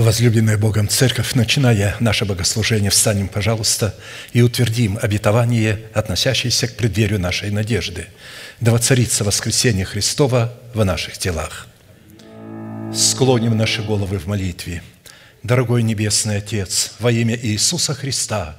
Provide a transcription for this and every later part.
Возлюбленная Богом Церковь, начиная наше богослужение, встанем, пожалуйста, и утвердим обетование, относящееся к преддверию нашей надежды. Да воцарится воскресение Христова в наших телах. Склоним наши головы в молитве. Дорогой Небесный Отец, во имя Иисуса Христа,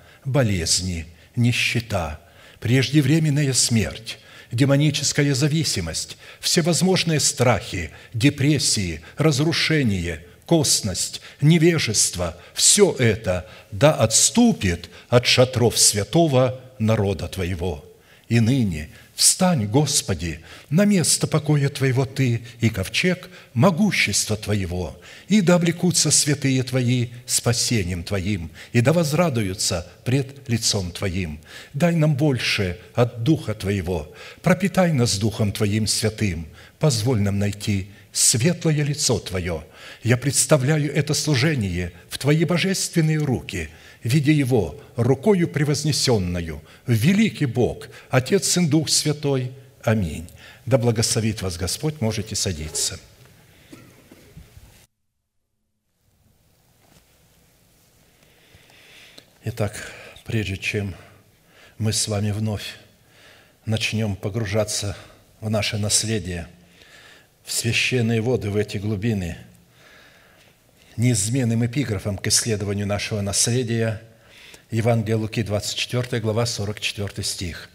болезни, нищета, преждевременная смерть, демоническая зависимость, всевозможные страхи, депрессии, разрушение, косность, невежество – все это да отступит от шатров святого народа Твоего. И ныне – Встань, Господи, на место покоя Твоего Ты и ковчег могущества Твоего, и да облекутся святые Твои спасением Твоим, и да возрадуются пред лицом Твоим. Дай нам больше от Духа Твоего, пропитай нас Духом Твоим святым, позволь нам найти светлое лицо Твое. Я представляю это служение в Твои божественные руки – видя Его рукою превознесенную, великий Бог, Отец, Сын, Дух Святой. Аминь. Да благословит вас Господь, можете садиться. Итак, прежде чем мы с вами вновь начнем погружаться в наше наследие, в священные воды, в эти глубины – неизменным эпиграфом к исследованию нашего наследия Евангелие Луки, 24 глава, 44 стих.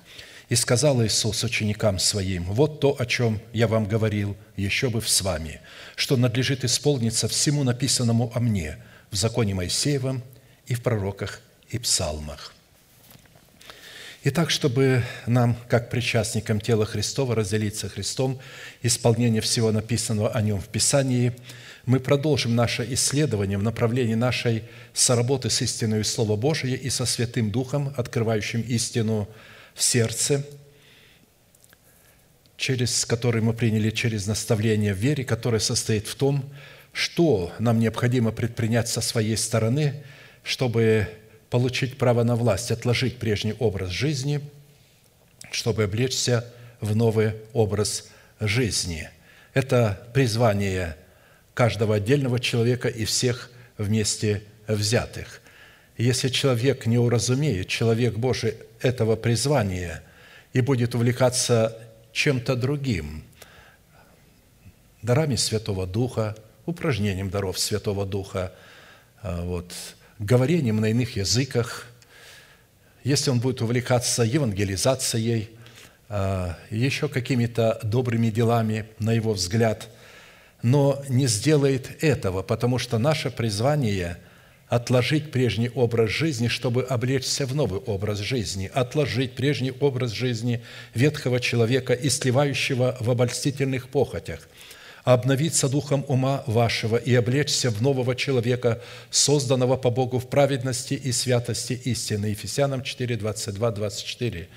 «И сказал Иисус ученикам Своим, вот то, о чем я вам говорил, еще бы с вами, что надлежит исполниться всему написанному о мне в законе Моисеевом и в пророках и псалмах». Итак, чтобы нам, как причастникам тела Христова, разделиться Христом, исполнение всего написанного о Нем в Писании – мы продолжим наше исследование в направлении нашей соработы с истиной Слова Божия и со Святым Духом, открывающим истину в сердце, через который мы приняли через наставление в вере, которое состоит в том, что нам необходимо предпринять со своей стороны, чтобы получить право на власть, отложить прежний образ жизни, чтобы облечься в новый образ жизни. Это призвание – каждого отдельного человека и всех вместе взятых. Если человек не уразумеет, человек Божий, этого призвания и будет увлекаться чем-то другим, дарами Святого Духа, упражнением даров Святого Духа, а, вот, говорением на иных языках, если он будет увлекаться евангелизацией, а, еще какими-то добрыми делами, на его взгляд – но не сделает этого, потому что наше призвание – отложить прежний образ жизни, чтобы облечься в новый образ жизни, отложить прежний образ жизни ветхого человека и сливающего в обольстительных похотях, обновиться духом ума вашего и облечься в нового человека, созданного по Богу в праведности и святости истины. Ефесянам 4, 22, 24.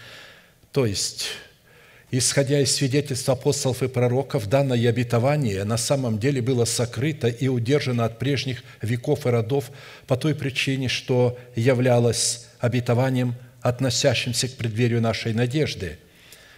То есть, исходя из свидетельств апостолов и пророков, данное обетование на самом деле было сокрыто и удержано от прежних веков и родов по той причине, что являлось обетованием, относящимся к преддверию нашей надежды,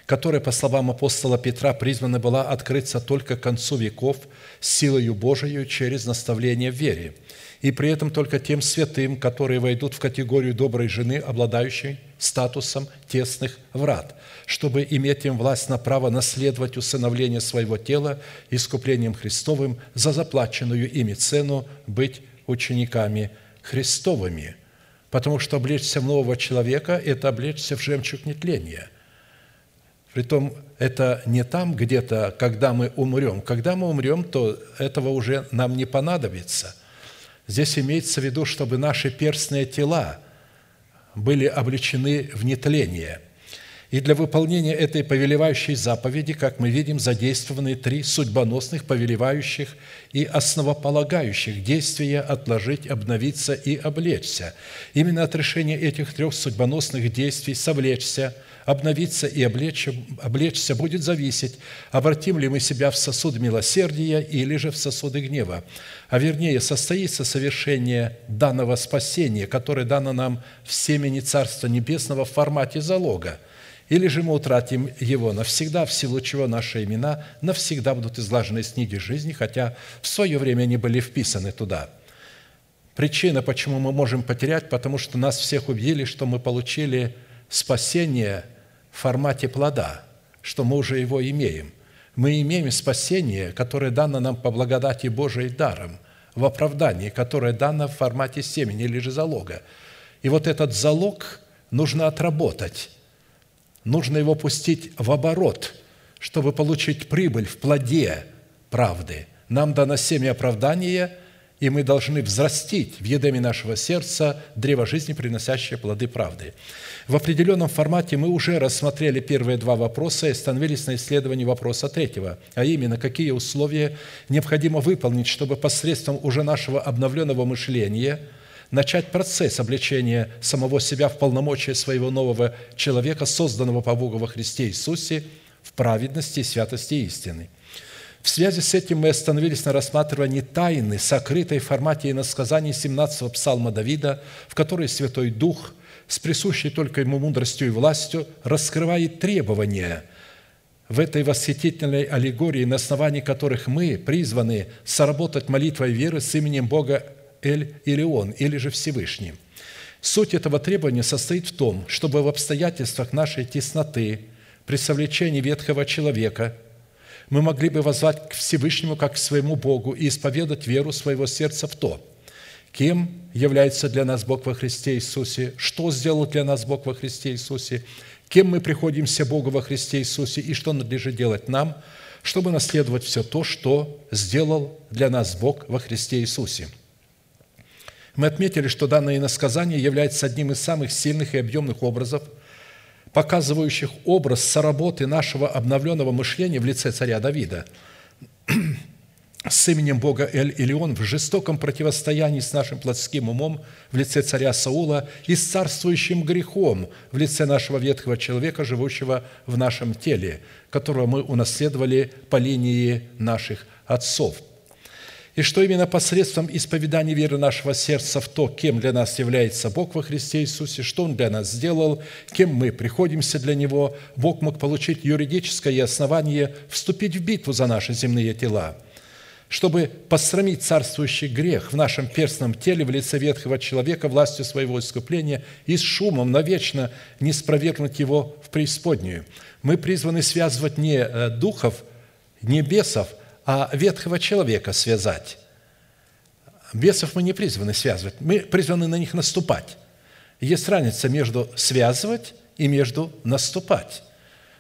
которая, по словам апостола Петра, призвана была открыться только к концу веков силою Божией через наставление в вере – и при этом только тем святым, которые войдут в категорию доброй жены, обладающей статусом тесных врат, чтобы иметь им власть на право наследовать усыновление своего тела искуплением Христовым за заплаченную ими цену быть учениками Христовыми. Потому что облечься в нового человека – это облечься в жемчуг нетления. Притом это не там где-то, когда мы умрем. Когда мы умрем, то этого уже нам не понадобится – Здесь имеется в виду, чтобы наши перстные тела были облечены в нетление. И для выполнения этой повелевающей заповеди, как мы видим, задействованы три судьбоносных, повелевающих и основополагающих действия отложить, обновиться и облечься. Именно от решения этих трех судьбоносных действий совлечься, обновиться и облечься, облечься будет зависеть, обратим ли мы себя в сосуд милосердия или же в сосуды гнева. А вернее, состоится совершение данного спасения, которое дано нам в семени Царства Небесного в формате залога – или же мы утратим его навсегда, в силу чего наши имена навсегда будут излажены из книги жизни, хотя в свое время они были вписаны туда. Причина, почему мы можем потерять, потому что нас всех убедили, что мы получили спасение в формате плода, что мы уже его имеем. Мы имеем спасение, которое дано нам по благодати Божией даром, в оправдании, которое дано в формате семени или же залога. И вот этот залог нужно отработать – Нужно его пустить в оборот, чтобы получить прибыль в плоде правды. Нам дано семя оправдания, и мы должны взрастить в едеме нашего сердца древо жизни, приносящее плоды правды. В определенном формате мы уже рассмотрели первые два вопроса и остановились на исследовании вопроса третьего, а именно, какие условия необходимо выполнить, чтобы посредством уже нашего обновленного мышления – начать процесс обличения самого себя в полномочия своего нового человека, созданного по Богу во Христе Иисусе, в праведности, святости и истины. В связи с этим мы остановились на рассматривании тайны, сокрытой в формате иносказаний 17-го псалма Давида, в которой Святой Дух с присущей только ему мудростью и властью раскрывает требования в этой восхитительной аллегории, на основании которых мы призваны соработать молитвой веры с именем Бога Эль или Он, или же Всевышний. Суть этого требования состоит в том, чтобы в обстоятельствах нашей тесноты, при совлечении ветхого человека, мы могли бы возвать к Всевышнему как к своему Богу и исповедать веру своего сердца в то, кем является для нас Бог во Христе Иисусе, что сделал для нас Бог во Христе Иисусе, кем мы приходимся Богу во Христе Иисусе и что надлежит делать нам, чтобы наследовать все то, что сделал для нас Бог во Христе Иисусе – мы отметили, что данное иносказание является одним из самых сильных и объемных образов, показывающих образ соработы нашего обновленного мышления в лице царя Давида. С именем Бога Эль-Илион в жестоком противостоянии с нашим плотским умом в лице царя Саула и с царствующим грехом в лице нашего ветхого человека, живущего в нашем теле, которого мы унаследовали по линии наших отцов – и что именно посредством исповедания веры нашего сердца в то, кем для нас является Бог во Христе Иисусе, что Он для нас сделал, кем мы приходимся для Него, Бог мог получить юридическое основание вступить в битву за наши земные тела, чтобы посрамить царствующий грех в нашем перстном теле в лице ветхого человека властью своего искупления и с шумом навечно не спровергнуть его в преисподнюю. Мы призваны связывать не э, духов, не бесов – а ветхого человека связать. Бесов мы не призваны связывать, мы призваны на них наступать. Есть разница между связывать и между наступать.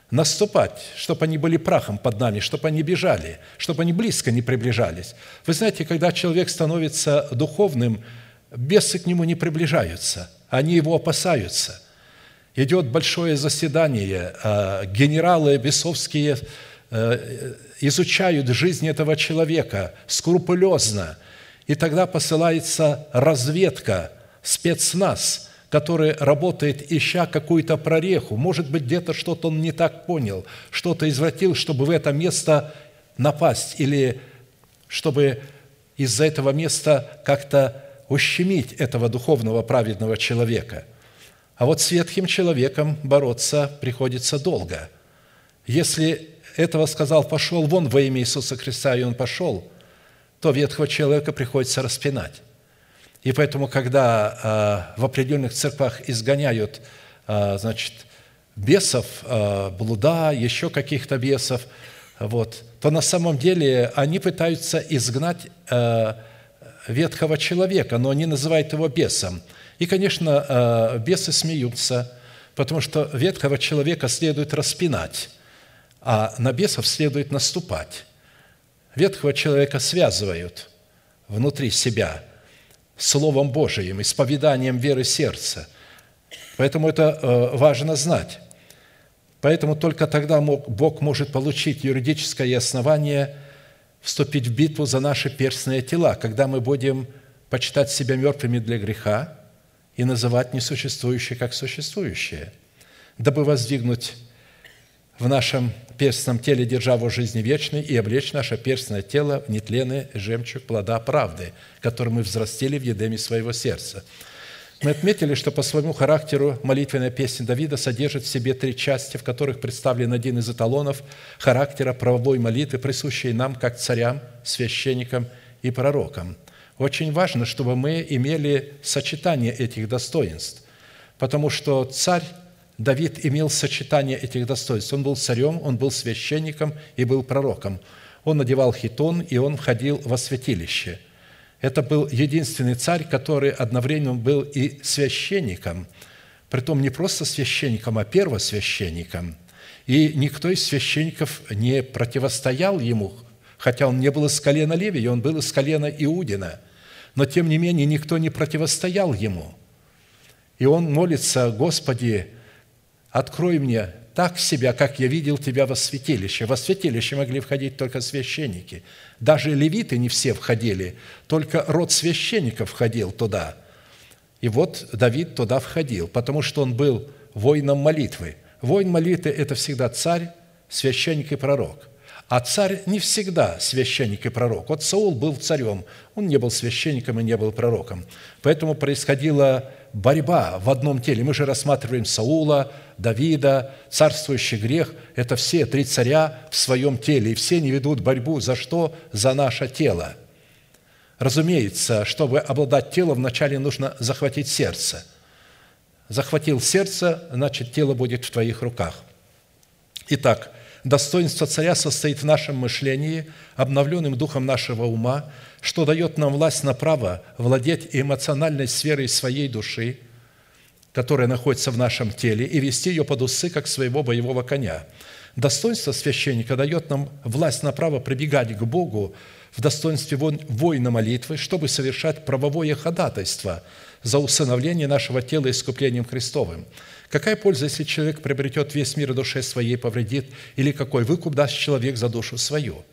Наступать, чтобы они были прахом под нами, чтобы они бежали, чтобы они близко не приближались. Вы знаете, когда человек становится духовным, бесы к нему не приближаются, они его опасаются. Идет большое заседание, а генералы бесовские Э, изучают жизнь этого человека скрупулезно, и тогда посылается разведка, спецназ, который работает, ища какую-то прореху. Может быть, где-то что-то он не так понял, что-то извратил, чтобы в это место напасть или чтобы из-за этого места как-то ущемить этого духовного праведного человека. А вот с ветхим человеком бороться приходится долго. Если этого сказал, пошел вон во имя Иисуса Христа, и он пошел, то ветхого человека приходится распинать. И поэтому, когда а, в определенных церквах изгоняют а, значит, бесов, а, блуда, еще каких-то бесов, вот, то на самом деле они пытаются изгнать ветхого человека, но они называют его бесом. И, конечно, бесы смеются, потому что ветхого человека следует распинать а на бесов следует наступать. Ветхого человека связывают внутри себя Словом Божиим, исповеданием веры сердца. Поэтому это э, важно знать. Поэтому только тогда Бог может получить юридическое основание вступить в битву за наши перстные тела, когда мы будем почитать себя мертвыми для греха и называть несуществующее как существующее, дабы воздвигнуть в нашем перстном теле державу жизни вечной и облечь наше перстное тело в нетленный жемчуг плода правды, который мы взрастили в едеме своего сердца – мы отметили, что по своему характеру молитвенная песня Давида содержит в себе три части, в которых представлен один из эталонов характера правовой молитвы, присущей нам как царям, священникам и пророкам. Очень важно, чтобы мы имели сочетание этих достоинств, потому что царь Давид имел сочетание этих достоинств. Он был царем, он был священником и был пророком. Он надевал хитон, и он входил во святилище – это был единственный царь, который одновременно был и священником, притом не просто священником, а первосвященником. И никто из священников не противостоял ему, хотя он не был из колена Левия, он был из колена Иудина. Но, тем не менее, никто не противостоял ему. И он молится, «Господи, открой мне так себя, как я видел тебя во святилище». Во святилище могли входить только священники – даже левиты не все входили, только род священников входил туда. И вот Давид туда входил, потому что он был воином молитвы. Воин молитвы – это всегда царь, священник и пророк. А царь не всегда священник и пророк. Вот Саул был царем, он не был священником и не был пророком. Поэтому происходила борьба в одном теле. Мы же рассматриваем Саула, Давида, царствующий грех. Это все три царя в своем теле. И все они ведут борьбу за что? За наше тело. Разумеется, чтобы обладать телом, вначале нужно захватить сердце. Захватил сердце, значит, тело будет в твоих руках. Итак, достоинство царя состоит в нашем мышлении, обновленным духом нашего ума, что дает нам власть на право владеть эмоциональной сферой своей души, которая находится в нашем теле, и вести ее под усы, как своего боевого коня. Достоинство священника дает нам власть на право прибегать к Богу в достоинстве воина молитвы, чтобы совершать правовое ходатайство за усыновление нашего тела искуплением Христовым – Какая польза, если человек приобретет весь мир душе своей, повредит, или какой выкуп даст человек за душу свою?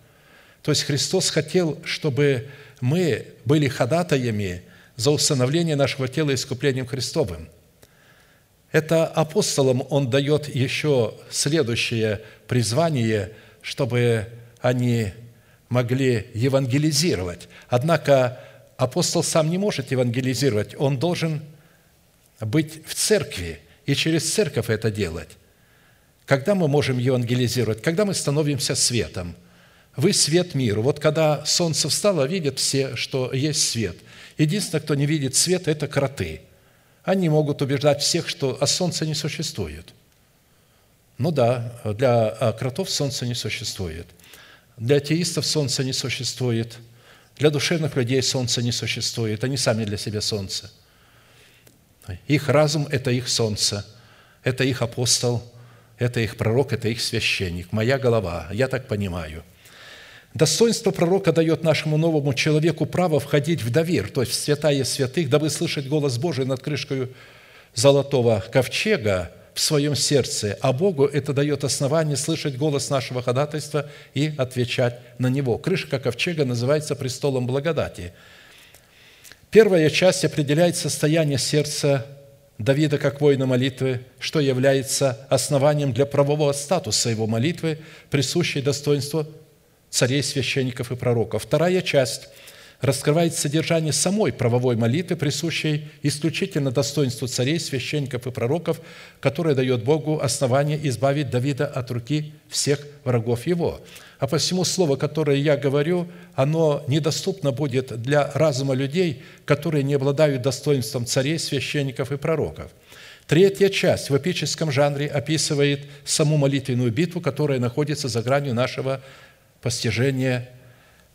То есть Христос хотел, чтобы мы были ходатаями за установление нашего тела искуплением Христовым. Это апостолам он дает еще следующее призвание, чтобы они могли евангелизировать. Однако апостол сам не может евангелизировать, он должен быть в церкви – и через церковь это делать. Когда мы можем евангелизировать? Когда мы становимся светом. Вы свет миру. Вот когда солнце встало, видят все, что есть свет. Единственное, кто не видит свет, это кроты. Они могут убеждать всех, что а солнце не существует. Ну да, для а, кротов солнце не существует. Для атеистов солнце не существует. Для душевных людей солнце не существует. Они сами для себя солнце – их разум – это их солнце, это их апостол, это их пророк, это их священник, моя голова, я так понимаю. Достоинство пророка дает нашему новому человеку право входить в довер, то есть в святая святых, дабы слышать голос Божий над крышкой золотого ковчега в своем сердце, а Богу это дает основание слышать голос нашего ходатайства и отвечать на него. Крышка ковчега называется престолом благодати – Первая часть определяет состояние сердца Давида как воина молитвы, что является основанием для правового статуса его молитвы, присущей достоинству царей, священников и пророков. Вторая часть раскрывает содержание самой правовой молитвы, присущей исключительно достоинству царей, священников и пророков, которая дает Богу основание избавить Давида от руки всех врагов его – а посему слово, которое я говорю, оно недоступно будет для разума людей, которые не обладают достоинством царей, священников и пророков. Третья часть в эпическом жанре описывает саму молитвенную битву, которая находится за гранью нашего постижения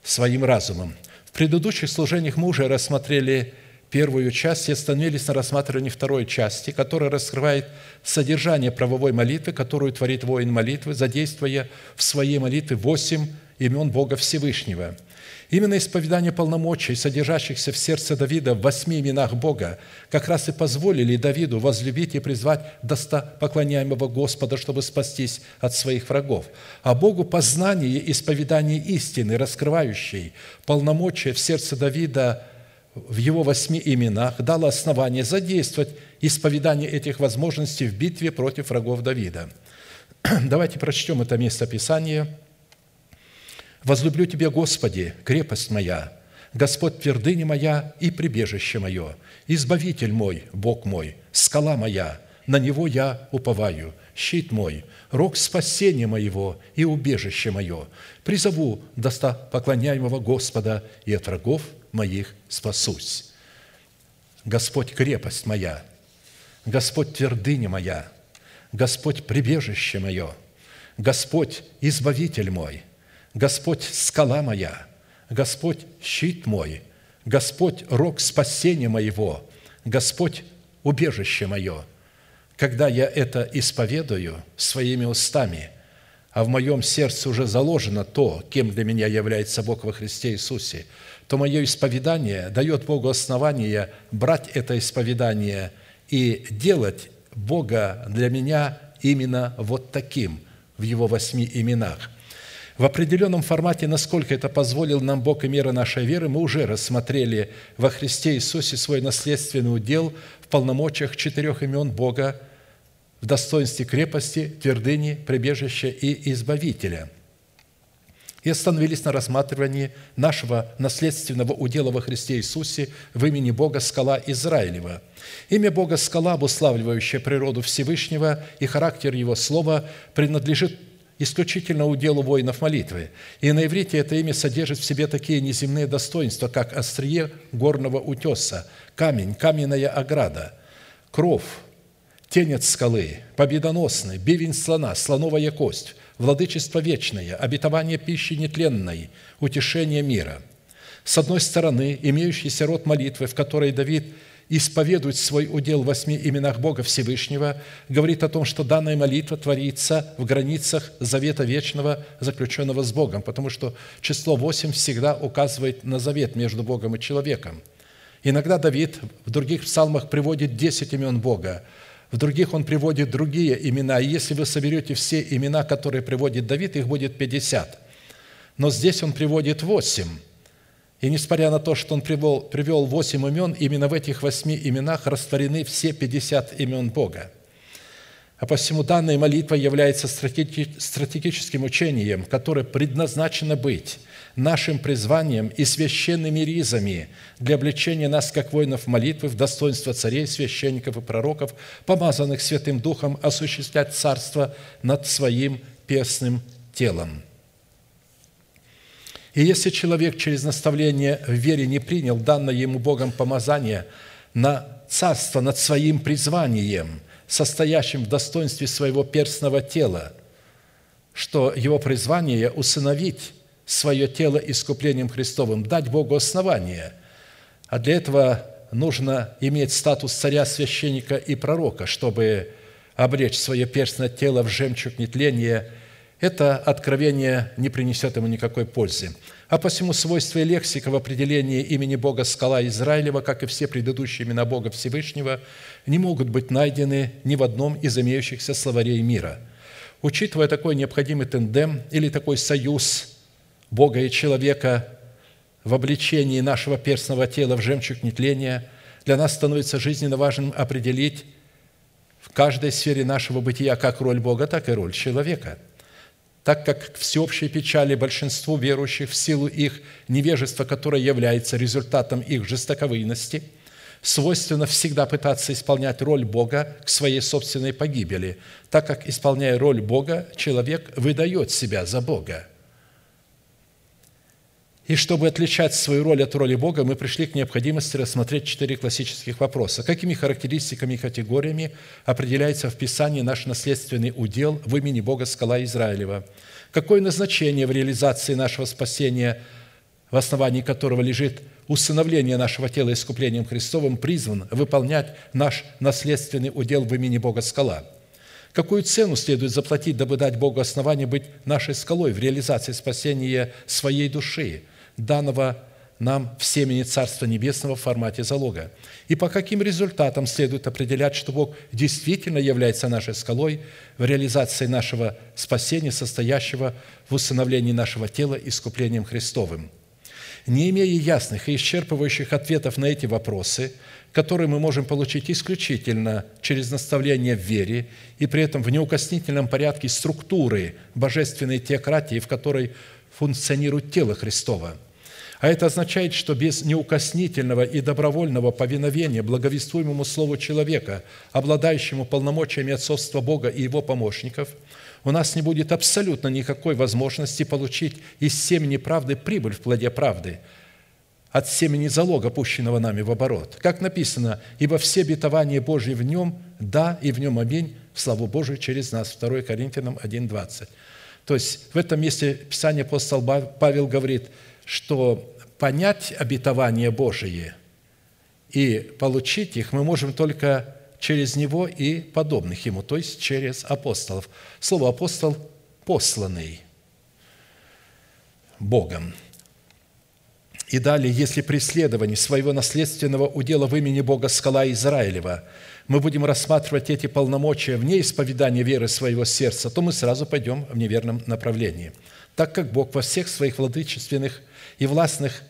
своим разумом. В предыдущих служениях мы уже рассмотрели первую часть и остановились на рассматривании второй части, которая раскрывает содержание правовой молитвы, которую творит воин молитвы, задействуя в своей молитве восемь имен Бога Всевышнего. Именно исповедание полномочий, содержащихся в сердце Давида в восьми именах Бога, как раз и позволили Давиду возлюбить и призвать достопоклоняемого Господа, чтобы спастись от своих врагов. А Богу познание и исповедание истины, раскрывающей полномочия в сердце Давида в его восьми именах, дало основание задействовать исповедание этих возможностей в битве против врагов Давида. Давайте прочтем это место Писания – Возлюблю Тебя, Господи, крепость моя, Господь твердыня моя и прибежище мое, Избавитель мой, Бог мой, скала моя, на Него я уповаю, щит мой, рог спасения моего и убежище мое. Призову достопоклоняемого Господа, и от врагов моих спасусь. Господь крепость моя, Господь твердыня моя, Господь прибежище мое, Господь избавитель мой – Господь – скала моя, Господь – щит мой, Господь – рог спасения моего, Господь – убежище мое. Когда я это исповедую своими устами, а в моем сердце уже заложено то, кем для меня является Бог во Христе Иисусе, то мое исповедание дает Богу основание брать это исповедание и делать Бога для меня именно вот таким в Его восьми именах – в определенном формате, насколько это позволил нам Бог и мера нашей веры, мы уже рассмотрели во Христе Иисусе свой наследственный удел в полномочиях четырех имен Бога в достоинстве крепости, твердыни, прибежища и избавителя. И остановились на рассматривании нашего наследственного удела во Христе Иисусе в имени Бога Скала Израилева. Имя Бога Скала, обуславливающее природу Всевышнего и характер Его Слова, принадлежит исключительно уделу воинов молитвы. И на иврите это имя содержит в себе такие неземные достоинства, как острие горного утеса, камень, каменная ограда, кров, тенец скалы, победоносный, бивень слона, слоновая кость, владычество вечное, обетование пищи нетленной, утешение мира. С одной стороны, имеющийся род молитвы, в которой Давид – исповедует свой удел в восьми именах Бога Всевышнего, говорит о том, что данная молитва творится в границах завета вечного, заключенного с Богом, потому что число восемь всегда указывает на завет между Богом и человеком. Иногда Давид в других псалмах приводит десять имен Бога, в других он приводит другие имена. И если вы соберете все имена, которые приводит Давид, их будет пятьдесят. Но здесь он приводит восемь. И несмотря на то, что он привел, привел восемь имен, именно в этих восьми именах растворены все пятьдесят имен Бога. А посему данная молитва является стратегическим учением, которое предназначено быть нашим призванием и священными ризами для обличения нас, как воинов молитвы, в достоинство царей, священников и пророков, помазанных Святым Духом, осуществлять царство над своим песным телом – и если человек через наставление в вере не принял данное ему Богом помазание на царство над своим призванием, состоящим в достоинстве своего перстного тела, что его призвание – усыновить свое тело искуплением Христовым, дать Богу основание. А для этого нужно иметь статус царя, священника и пророка, чтобы обречь свое перстное тело в жемчуг нетления – это откровение не принесет ему никакой пользы. А посему свойства и лексика в определении имени Бога Скала Израилева, как и все предыдущие имена Бога Всевышнего, не могут быть найдены ни в одном из имеющихся словарей мира. Учитывая такой необходимый тендем или такой союз Бога и человека в обличении нашего перстного тела в жемчуг нетления, для нас становится жизненно важным определить в каждой сфере нашего бытия как роль Бога, так и роль человека – так как к всеобщей печали большинству верующих в силу их невежества, которое является результатом их жестоковыйности, свойственно всегда пытаться исполнять роль Бога к своей собственной погибели, так как, исполняя роль Бога, человек выдает себя за Бога – и чтобы отличать свою роль от роли Бога, мы пришли к необходимости рассмотреть четыре классических вопроса. Какими характеристиками и категориями определяется в Писании наш наследственный удел в имени Бога Скала Израилева? Какое назначение в реализации нашего спасения, в основании которого лежит усыновление нашего тела искуплением Христовым, призван выполнять наш наследственный удел в имени Бога Скала? Какую цену следует заплатить, дабы дать Богу основание быть нашей скалой в реализации спасения своей души – данного нам в семени Царства Небесного в формате залога. И по каким результатам следует определять, что Бог действительно является нашей скалой в реализации нашего спасения, состоящего в установлении нашего тела искуплением Христовым. Не имея ясных и исчерпывающих ответов на эти вопросы, которые мы можем получить исключительно через наставление в вере и при этом в неукоснительном порядке структуры божественной теократии, в которой функционирует тело Христова – а это означает, что без неукоснительного и добровольного повиновения благовествуемому Слову человека, обладающему полномочиями отцовства Бога и его помощников, у нас не будет абсолютно никакой возможности получить из семени правды прибыль в плоде правды, от семени залога, пущенного нами в оборот. Как написано, «Ибо все обетования Божьи в нем, да, и в нем аминь, в славу Божию через нас». 2 Коринфянам 1,20. То есть в этом месте Писание апостол Павел говорит, что понять обетование Божие и получить их мы можем только через Него и подобных Ему, то есть через апостолов. Слово «апостол» – посланный Богом. И далее, если при исследовании своего наследственного удела в имени Бога скала Израилева мы будем рассматривать эти полномочия вне исповедания веры своего сердца, то мы сразу пойдем в неверном направлении, так как Бог во всех своих владычественных и властных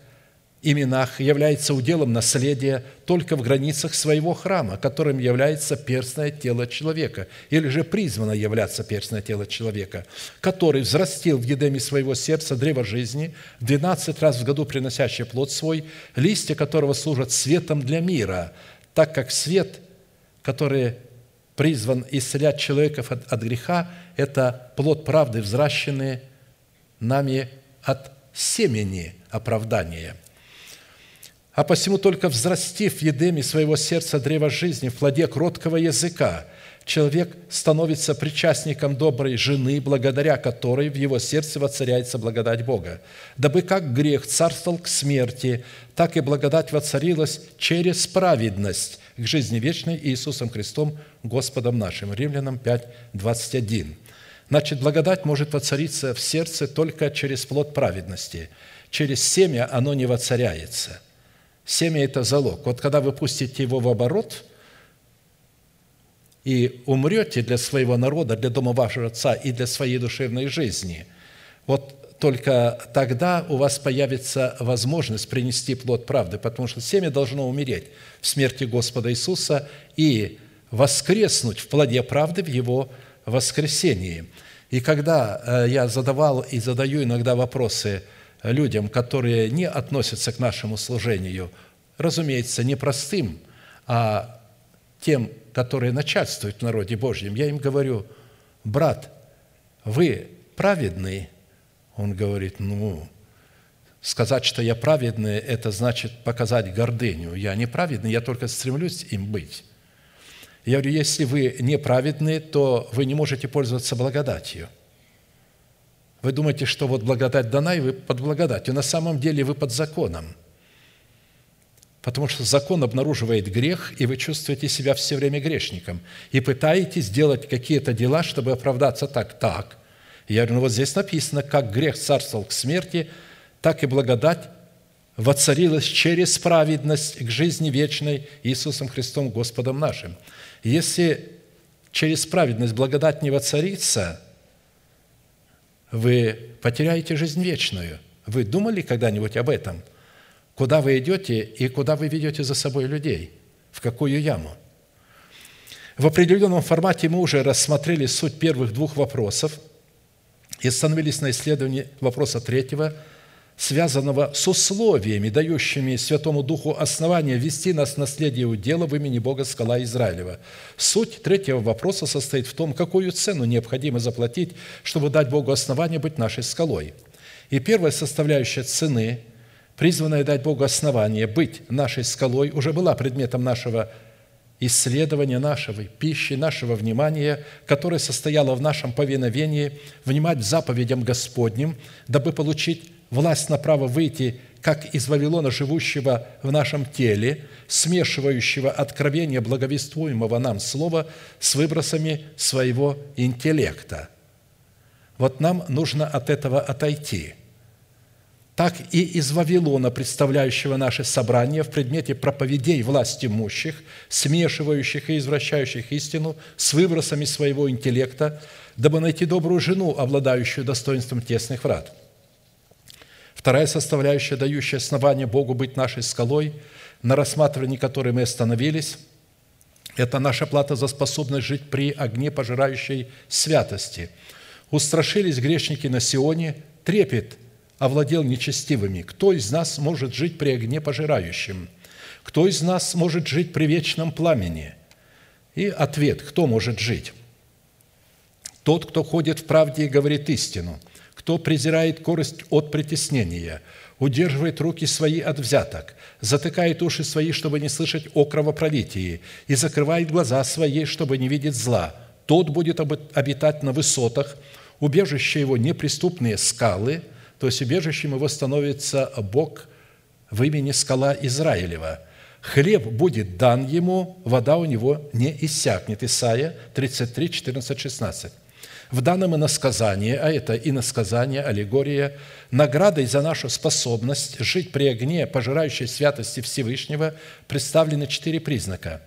именах является уделом наследия только в границах своего храма, которым является перстное тело человека, или же призвано являться перстное тело человека, который взрастил в едеме своего сердца древо жизни, 12 раз в году приносящий плод свой, листья которого служат светом для мира, так как свет, который призван исцелять человеков от, от греха, это плод правды, взращенный нами от семени оправдания – а посему только взрастив в едеме своего сердца древо жизни в плоде кроткого языка, человек становится причастником доброй жены, благодаря которой в его сердце воцаряется благодать Бога. Дабы как грех царствовал к смерти, так и благодать воцарилась через праведность к жизни вечной Иисусом Христом, Господом нашим. Римлянам 5, 21. Значит, благодать может воцариться в сердце только через плод праведности. Через семя оно не воцаряется – Семя – это залог. Вот когда вы пустите его в оборот и умрете для своего народа, для дома вашего отца и для своей душевной жизни, вот только тогда у вас появится возможность принести плод правды, потому что семя должно умереть в смерти Господа Иисуса и воскреснуть в плоде правды в Его воскресении. И когда э, я задавал и задаю иногда вопросы – людям, которые не относятся к нашему служению, разумеется, не простым, а тем, которые начальствуют в народе Божьем, я им говорю, брат, вы праведный? Он говорит, ну, сказать, что я праведный, это значит показать гордыню. Я не праведный, я только стремлюсь им быть. Я говорю, если вы неправедны, то вы не можете пользоваться благодатью – вы думаете, что вот благодать дана, и вы под благодатью. На самом деле вы под законом. Потому что закон обнаруживает грех, и вы чувствуете себя все время грешником. И пытаетесь сделать какие-то дела, чтобы оправдаться так, так. Я говорю, ну вот здесь написано, как грех царствовал к смерти, так и благодать воцарилась через праведность к жизни вечной Иисусом Христом Господом нашим. Если через праведность благодать не воцарится – вы потеряете жизнь вечную. Вы думали когда-нибудь об этом? Куда вы идете и куда вы ведете за собой людей? В какую яму? В определенном формате мы уже рассмотрели суть первых двух вопросов и остановились на исследовании вопроса третьего – связанного с условиями, дающими Святому Духу основания вести нас в наследие удела в имени Бога Скала Израилева. Суть третьего вопроса состоит в том, какую цену необходимо заплатить, чтобы дать Богу основание быть нашей скалой. И первая составляющая цены, призванная дать Богу основание быть нашей скалой, уже была предметом нашего исследования нашего, пищи, нашего внимания, которое состояло в нашем повиновении, внимать заповедям Господним, дабы получить власть на право выйти как из Вавилона, живущего в нашем теле, смешивающего откровение благовествуемого нам слова с выбросами своего интеллекта. Вот нам нужно от этого отойти. так и из Вавилона, представляющего наше собрание в предмете проповедей власти имущих, смешивающих и извращающих истину с выбросами своего интеллекта, дабы найти добрую жену, обладающую достоинством тесных врат. Вторая составляющая, дающая основание Богу быть нашей скалой, на рассматривании которой мы остановились, это наша плата за способность жить при огне пожирающей святости. Устрашились грешники на Сионе, трепет – овладел нечестивыми. Кто из нас может жить при огне пожирающем? Кто из нас может жить при вечном пламени? И ответ, кто может жить? Тот, кто ходит в правде и говорит истину, кто презирает корость от притеснения, удерживает руки свои от взяток, затыкает уши свои, чтобы не слышать о кровопролитии, и закрывает глаза свои, чтобы не видеть зла. Тот будет обитать на высотах, убежище его неприступные скалы – то есть убежищем его становится Бог в имени скала Израилева. Хлеб будет дан ему, вода у него не иссякнет. Исайя 33, 14, 16. В данном иносказании, а это иносказание, аллегория, наградой за нашу способность жить при огне, пожирающей святости Всевышнего, представлены четыре признака.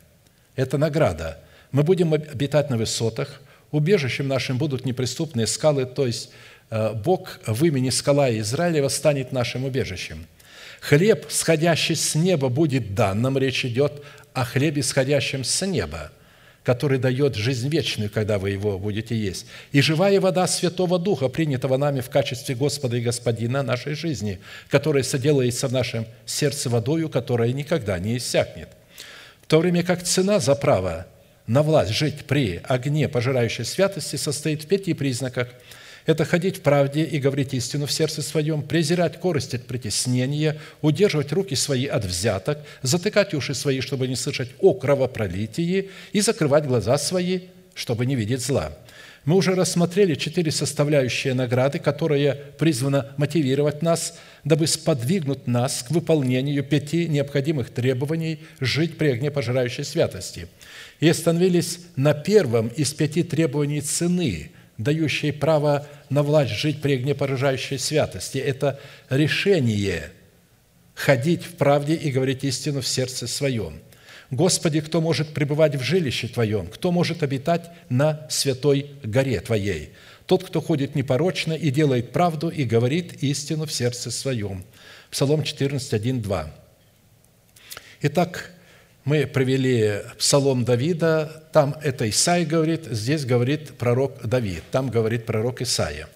Это награда. Мы будем обитать на высотах, убежищем нашим будут неприступные скалы, то есть Э, Бог в имени скала Израилева станет нашим убежищем. Хлеб, сходящий с неба, будет дан. Нам речь идет о хлебе, сходящем с неба, который дает жизнь вечную, когда вы его будете есть. И живая вода Святого Духа, принятого нами в качестве Господа и Господина нашей жизни, которая соделается в нашем сердце водою, которая никогда не иссякнет. В то время как цена за право на власть жить при огне пожирающей святости состоит в пяти признаках – это ходить в правде и говорить истину в сердце своем, презирать корость от притеснения, удерживать руки свои от взяток, затыкать уши свои, чтобы не слышать о кровопролитии, и закрывать глаза свои, чтобы не видеть зла. Мы уже рассмотрели четыре составляющие награды, которые призваны мотивировать нас, дабы сподвигнуть нас к выполнению пяти необходимых требований жить при огне пожирающей святости. И остановились на первом из пяти требований цены, дающей право на власть жить при огне поражающей святости. Это решение ходить в правде и говорить истину в сердце своем. Господи, кто может пребывать в жилище Твоем? Кто может обитать на святой горе Твоей? Тот, кто ходит непорочно и делает правду и говорит истину в сердце своем. Псалом 14, 1, 2. Итак, мы привели Псалом Давида, там это Исаия говорит, здесь говорит пророк Давид, там говорит пророк Исаия.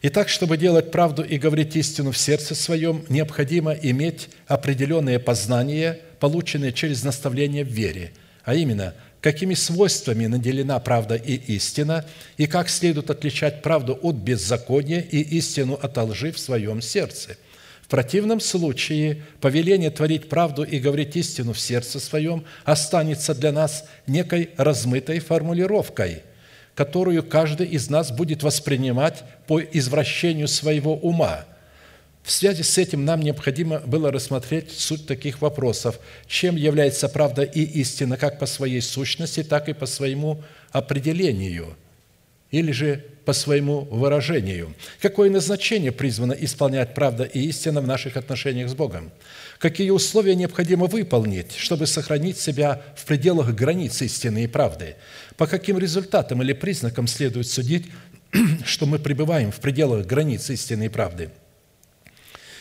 Итак, чтобы делать правду и говорить истину в сердце своем, необходимо иметь определенные познания, полученные через наставление в вере, а именно, какими свойствами наделена правда и истина, и как следует отличать правду от беззакония и истину от лжи в своем сердце – в противном случае повеление творить правду и говорить истину в сердце своем останется для нас некой размытой формулировкой, которую каждый из нас будет воспринимать по извращению своего ума. В связи с этим нам необходимо было рассмотреть суть таких вопросов. Чем является правда и истина как по своей сущности, так и по своему определению – или же по своему выражению. Какое назначение призвано исполнять правда и истина в наших отношениях с Богом? Какие условия необходимо выполнить, чтобы сохранить себя в пределах границ истины и правды? По каким результатам или признакам следует судить, что мы пребываем в пределах границ истины и правды?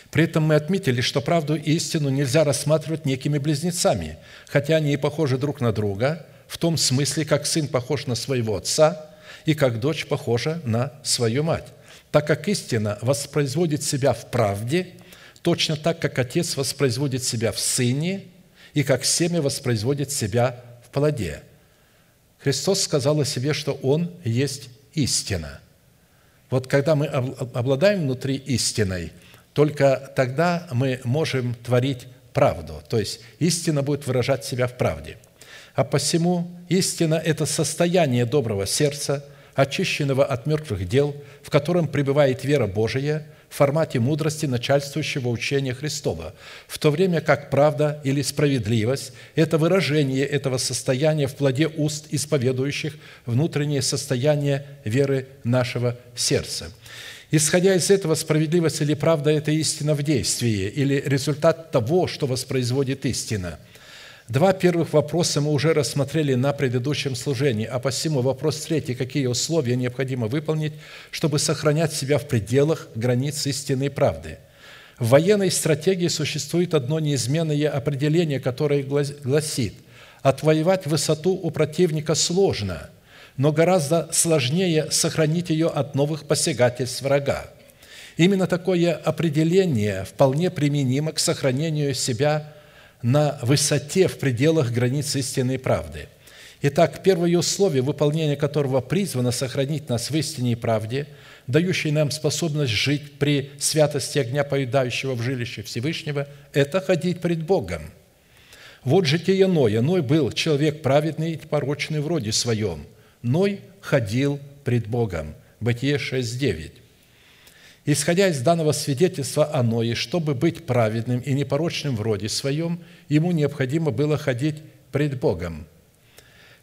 При этом мы отметили, что правду и истину нельзя рассматривать некими близнецами, хотя они и похожи друг на друга, в том смысле, как сын похож на своего отца – и как дочь похожа на свою мать, так как истина воспроизводит себя в правде, точно так, как отец воспроизводит себя в сыне, и как семя воспроизводит себя в плоде. Христос сказал о себе, что Он есть истина. Вот когда мы обладаем внутри истиной, только тогда мы можем творить правду. То есть истина будет выражать себя в правде. А посему истина – это состояние доброго сердца – очищенного от мертвых дел, в котором пребывает вера Божия в формате мудрости начальствующего учения Христова, в то время как правда или справедливость – это выражение этого состояния в плоде уст исповедующих внутреннее состояние веры нашего сердца. Исходя из этого, справедливость или правда – это истина в действии или результат того, что воспроизводит истина. Два первых вопроса мы уже рассмотрели на предыдущем служении, а посему вопрос третий – какие условия необходимо выполнить, чтобы сохранять себя в пределах границ истины и правды – в военной стратегии существует одно неизменное определение, которое гласит «отвоевать высоту у противника сложно, но гораздо сложнее сохранить ее от новых посягательств врага». Именно такое определение вполне применимо к сохранению себя на высоте в пределах границ истинной правды. Итак, первое условие, выполнение которого призвано сохранить нас в истине и правде – дающий нам способность жить при святости огня, поедающего в жилище Всевышнего, это ходить пред Богом. Вот житие Ноя. Ной был человек праведный и порочный в роде своем. Ной ходил пред Богом. Бытие 6.9. Исходя из данного свидетельства о Ное, чтобы быть праведным и непорочным в роде своем, ему необходимо было ходить пред Богом –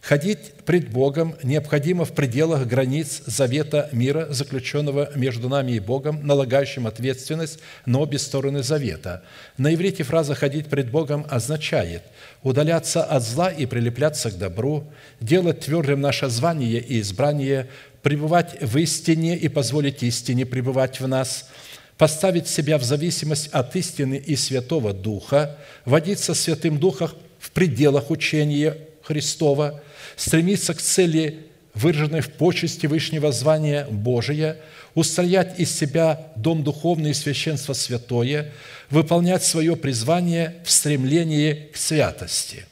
Ходить пред Богом необходимо в пределах границ завета мира, заключенного между нами и Богом, налагающим ответственность на обе стороны завета. На иврите фраза «ходить пред Богом» означает удаляться от зла и прилепляться к добру, делать твердым наше звание и избрание, пребывать в истине и позволить истине пребывать в нас – поставить себя в зависимость от истины и Святого Духа, водиться Святым Духом в пределах учения Христова – стремиться к цели, выраженной в почести Вышнего звания Божия, устроять из себя дом духовный и священство святое, выполнять свое призвание в стремлении к святости.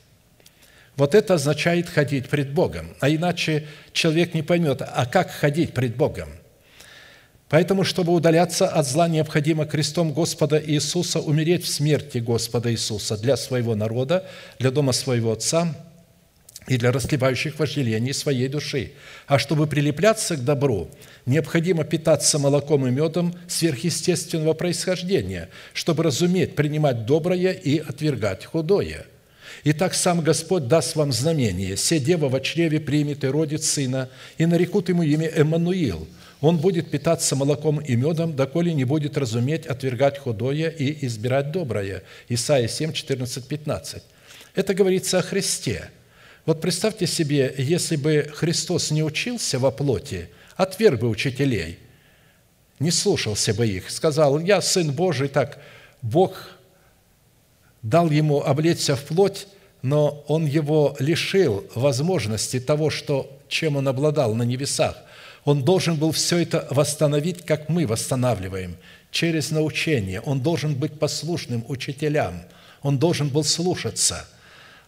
Вот это означает ходить пред Богом. А иначе человек не поймет, а как ходить пред Богом? Поэтому, чтобы удаляться от зла, необходимо крестом Господа Иисуса умереть в смерти Господа Иисуса для своего народа, для дома своего Отца – и для расливающих вожделений своей души. А чтобы прилепляться к добру, необходимо питаться молоком и медом сверхъестественного происхождения, чтобы разуметь принимать доброе и отвергать худое. Итак, сам Господь даст вам знамение. Се дева в чреве примет и родит сына, и нарекут ему имя Эммануил. Он будет питаться молоком и медом, доколе не будет разуметь, отвергать худое и избирать доброе. Исайя 7, 14, 15. Это говорится о Христе – вот представьте себе, если бы Христос не учился во плоти, отверг бы учителей, не слушался бы их, сказал, я Сын Божий, так Бог дал ему облечься в плоть, но он его лишил возможности того, что, чем он обладал на небесах. Он должен был все это восстановить, как мы восстанавливаем, через научение. Он должен быть послушным учителям. Он должен был слушаться –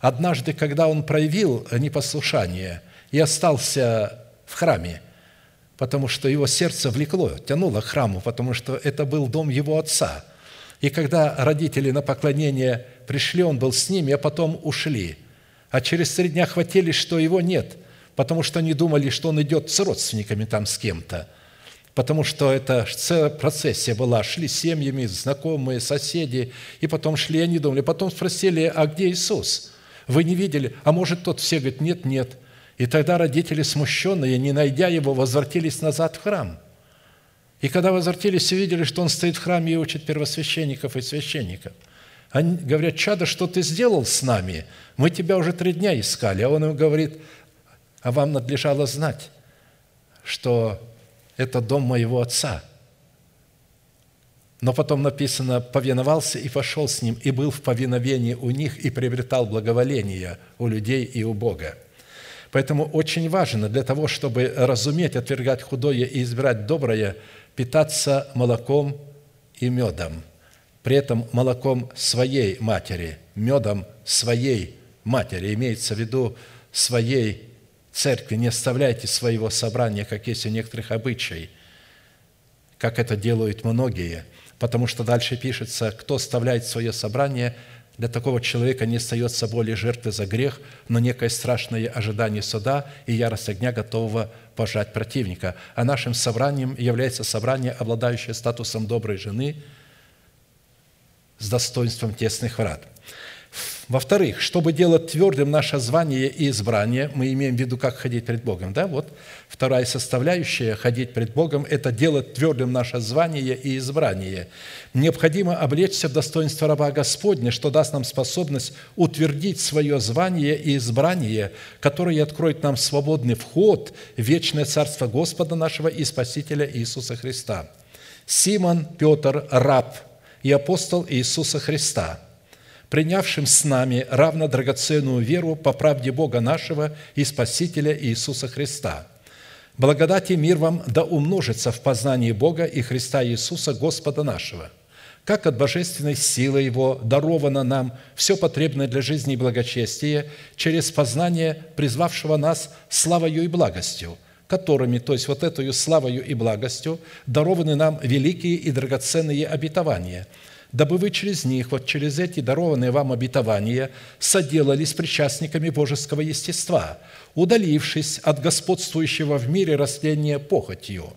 Однажды, когда он проявил непослушание и остался в храме, потому что его сердце влекло, тянуло к храму, потому что это был дом его отца. И когда родители на поклонение пришли, он был с ними, а потом ушли. А через три дня хватились, что его нет, потому что они думали, что он идет с родственниками там с кем-то – потому что это целая процессия была. Шли семьями, знакомые, соседи, и потом шли, они думали. Потом спросили, а где Иисус? Вы не видели? А может, тот все говорит, нет, нет. И тогда родители, смущенные, не найдя его, возвратились назад в храм. И когда возвратились, увидели, что он стоит в храме и учит первосвященников и священников. Они говорят, чадо, что ты сделал с нами? Мы тебя уже три дня искали. А он им говорит, а вам надлежало знать, что это дом моего отца – но потом написано, повиновался и пошел с ним, и был в повиновении у них, и приобретал благоволение у людей и у Бога. Поэтому очень важно для того, чтобы разуметь, отвергать худое и избирать доброе, питаться молоком и медом. При этом молоком своей матери, медом своей матери, имеется в виду своей церкви. Не оставляйте своего собрания, как есть у некоторых обычай, как это делают многие – потому что дальше пишется, кто оставляет свое собрание, для такого человека не остается более жертвы за грех, но некое страшное ожидание суда и ярость огня, готового пожать противника. А нашим собранием является собрание, обладающее статусом доброй жены с достоинством тесных врат. Во-вторых, чтобы делать твердым наше звание и избрание, мы имеем в виду, как ходить пред Богом. Да? Вот вторая составляющая – ходить пред Богом – это делать твердым наше звание и избрание. Необходимо облечься в достоинство раба Господня, что даст нам способность утвердить свое звание и избрание, которое откроет нам свободный вход в вечное Царство Господа нашего и Спасителя Иисуса Христа. Симон Петр – раб и апостол Иисуса Христа – принявшим с нами равно драгоценную веру по правде Бога нашего и Спасителя Иисуса Христа. Благодать и мир вам да умножится в познании Бога и Христа Иисуса Господа нашего, как от божественной силы Его даровано нам все потребное для жизни и благочестия через познание призвавшего нас славою и благостью, которыми, то есть вот эту славою и благостью, дарованы нам великие и драгоценные обетования – дабы вы через них, вот через эти дарованные вам обетования, соделались причастниками божеского естества, удалившись от господствующего в мире растения похотью,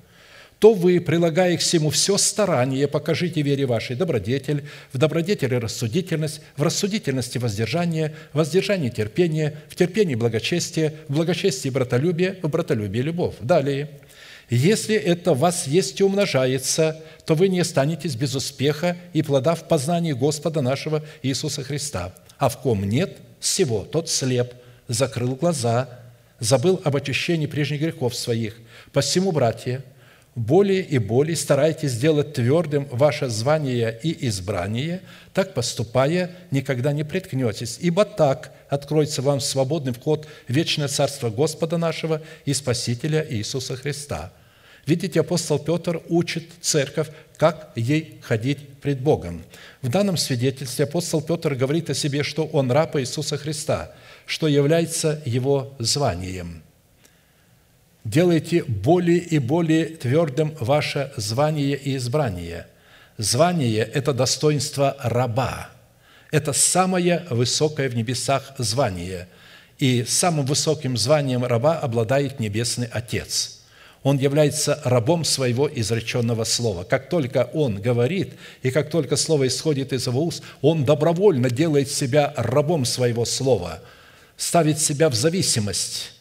то вы, прилагая к всему все старание, покажите вере вашей добродетель, в добродетели рассудительность, в рассудительности воздержание, в воздержании терпение, в терпении благочестие, в благочестии братолюбие, в братолюбии любовь. Далее – если это в вас есть и умножается, то вы не останетесь без успеха и плода в познании Господа нашего Иисуса Христа. А в ком нет всего, тот слеп, закрыл глаза, забыл об очищении прежних грехов своих. Посему, братья, более и более старайтесь сделать твердым ваше звание и избрание, так поступая, никогда не приткнетесь, ибо так откроется вам свободный вход в вечное Царство Господа нашего и Спасителя Иисуса Христа. Видите, апостол Петр учит церковь, как ей ходить пред Богом. В данном свидетельстве апостол Петр говорит о себе, что он раб Иисуса Христа, что является его званием – делайте более и более твердым ваше звание и избрание. Звание – это достоинство раба. Это самое высокое в небесах звание. И самым высоким званием раба обладает Небесный Отец. Он является рабом своего изреченного слова. Как только он говорит, и как только слово исходит из его уст, он добровольно делает себя рабом своего слова, ставит себя в зависимость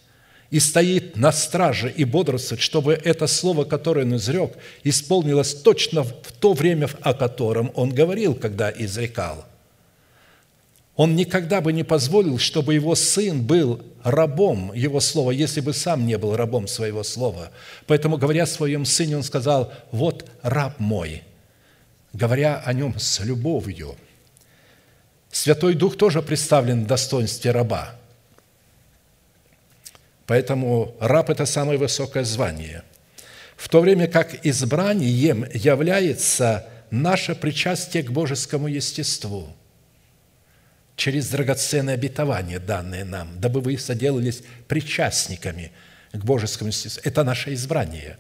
и стоит на страже и бодрствует, чтобы это слово, которое он изрек, исполнилось точно в то время, о котором он говорил, когда изрекал. Он никогда бы не позволил, чтобы его сын был рабом его слова, если бы сам не был рабом своего слова. Поэтому, говоря о своем сыне, он сказал, «Вот раб мой», говоря о нем с любовью. Святой Дух тоже представлен в достоинстве раба – Поэтому раб – это самое высокое звание. В то время как избранием является наше причастие к божескому естеству через драгоценное обетование, данное нам, дабы вы соделались причастниками к божескому естеству. Это наше избрание.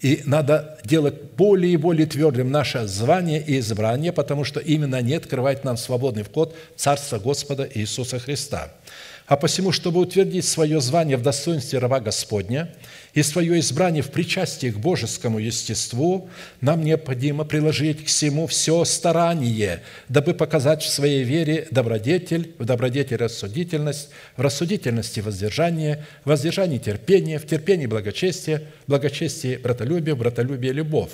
И надо делать более и более твердым наше звание и избрание, потому что именно они открывают нам свободный вход в Царство Господа Иисуса Христа – а посему, чтобы утвердить свое звание в достоинстве раба Господня и свое избрание в причастии к божескому естеству, нам необходимо приложить к всему все старание, дабы показать в своей вере добродетель, в добродетели рассудительность, в рассудительности воздержание, в воздержании терпение, в терпении благочестие, в благочестии братолюбие, в братолюбие любовь.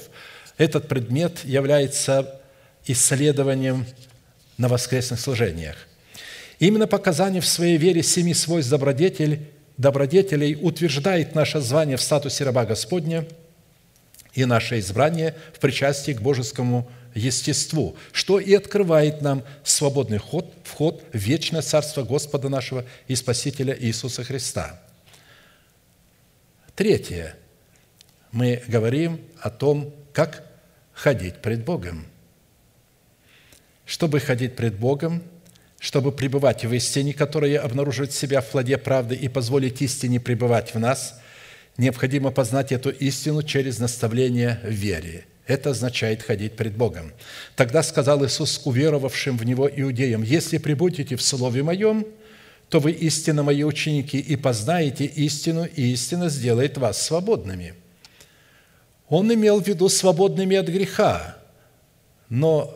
Этот предмет является исследованием на воскресных служениях – Именно показание в своей вере семи свойств добродетель, добродетелей утверждает наше звание в статусе раба Господня и наше избрание в причастии к божескому естеству, что и открывает нам свободный ход, вход в вечное Царство Господа нашего и Спасителя Иисуса Христа. Третье. Мы говорим о том, как ходить пред Богом. Чтобы ходить пред Богом – чтобы пребывать в истине, которая обнаруживает себя в плоде правды и позволить истине пребывать в нас, необходимо познать эту истину через наставление в вере. Это означает ходить пред Богом. Тогда сказал Иисус уверовавшим в Него иудеям, «Если прибудете в Слове Моем, то вы истинно Мои ученики, и познаете истину, и истина сделает вас свободными». Он имел в виду свободными от греха, но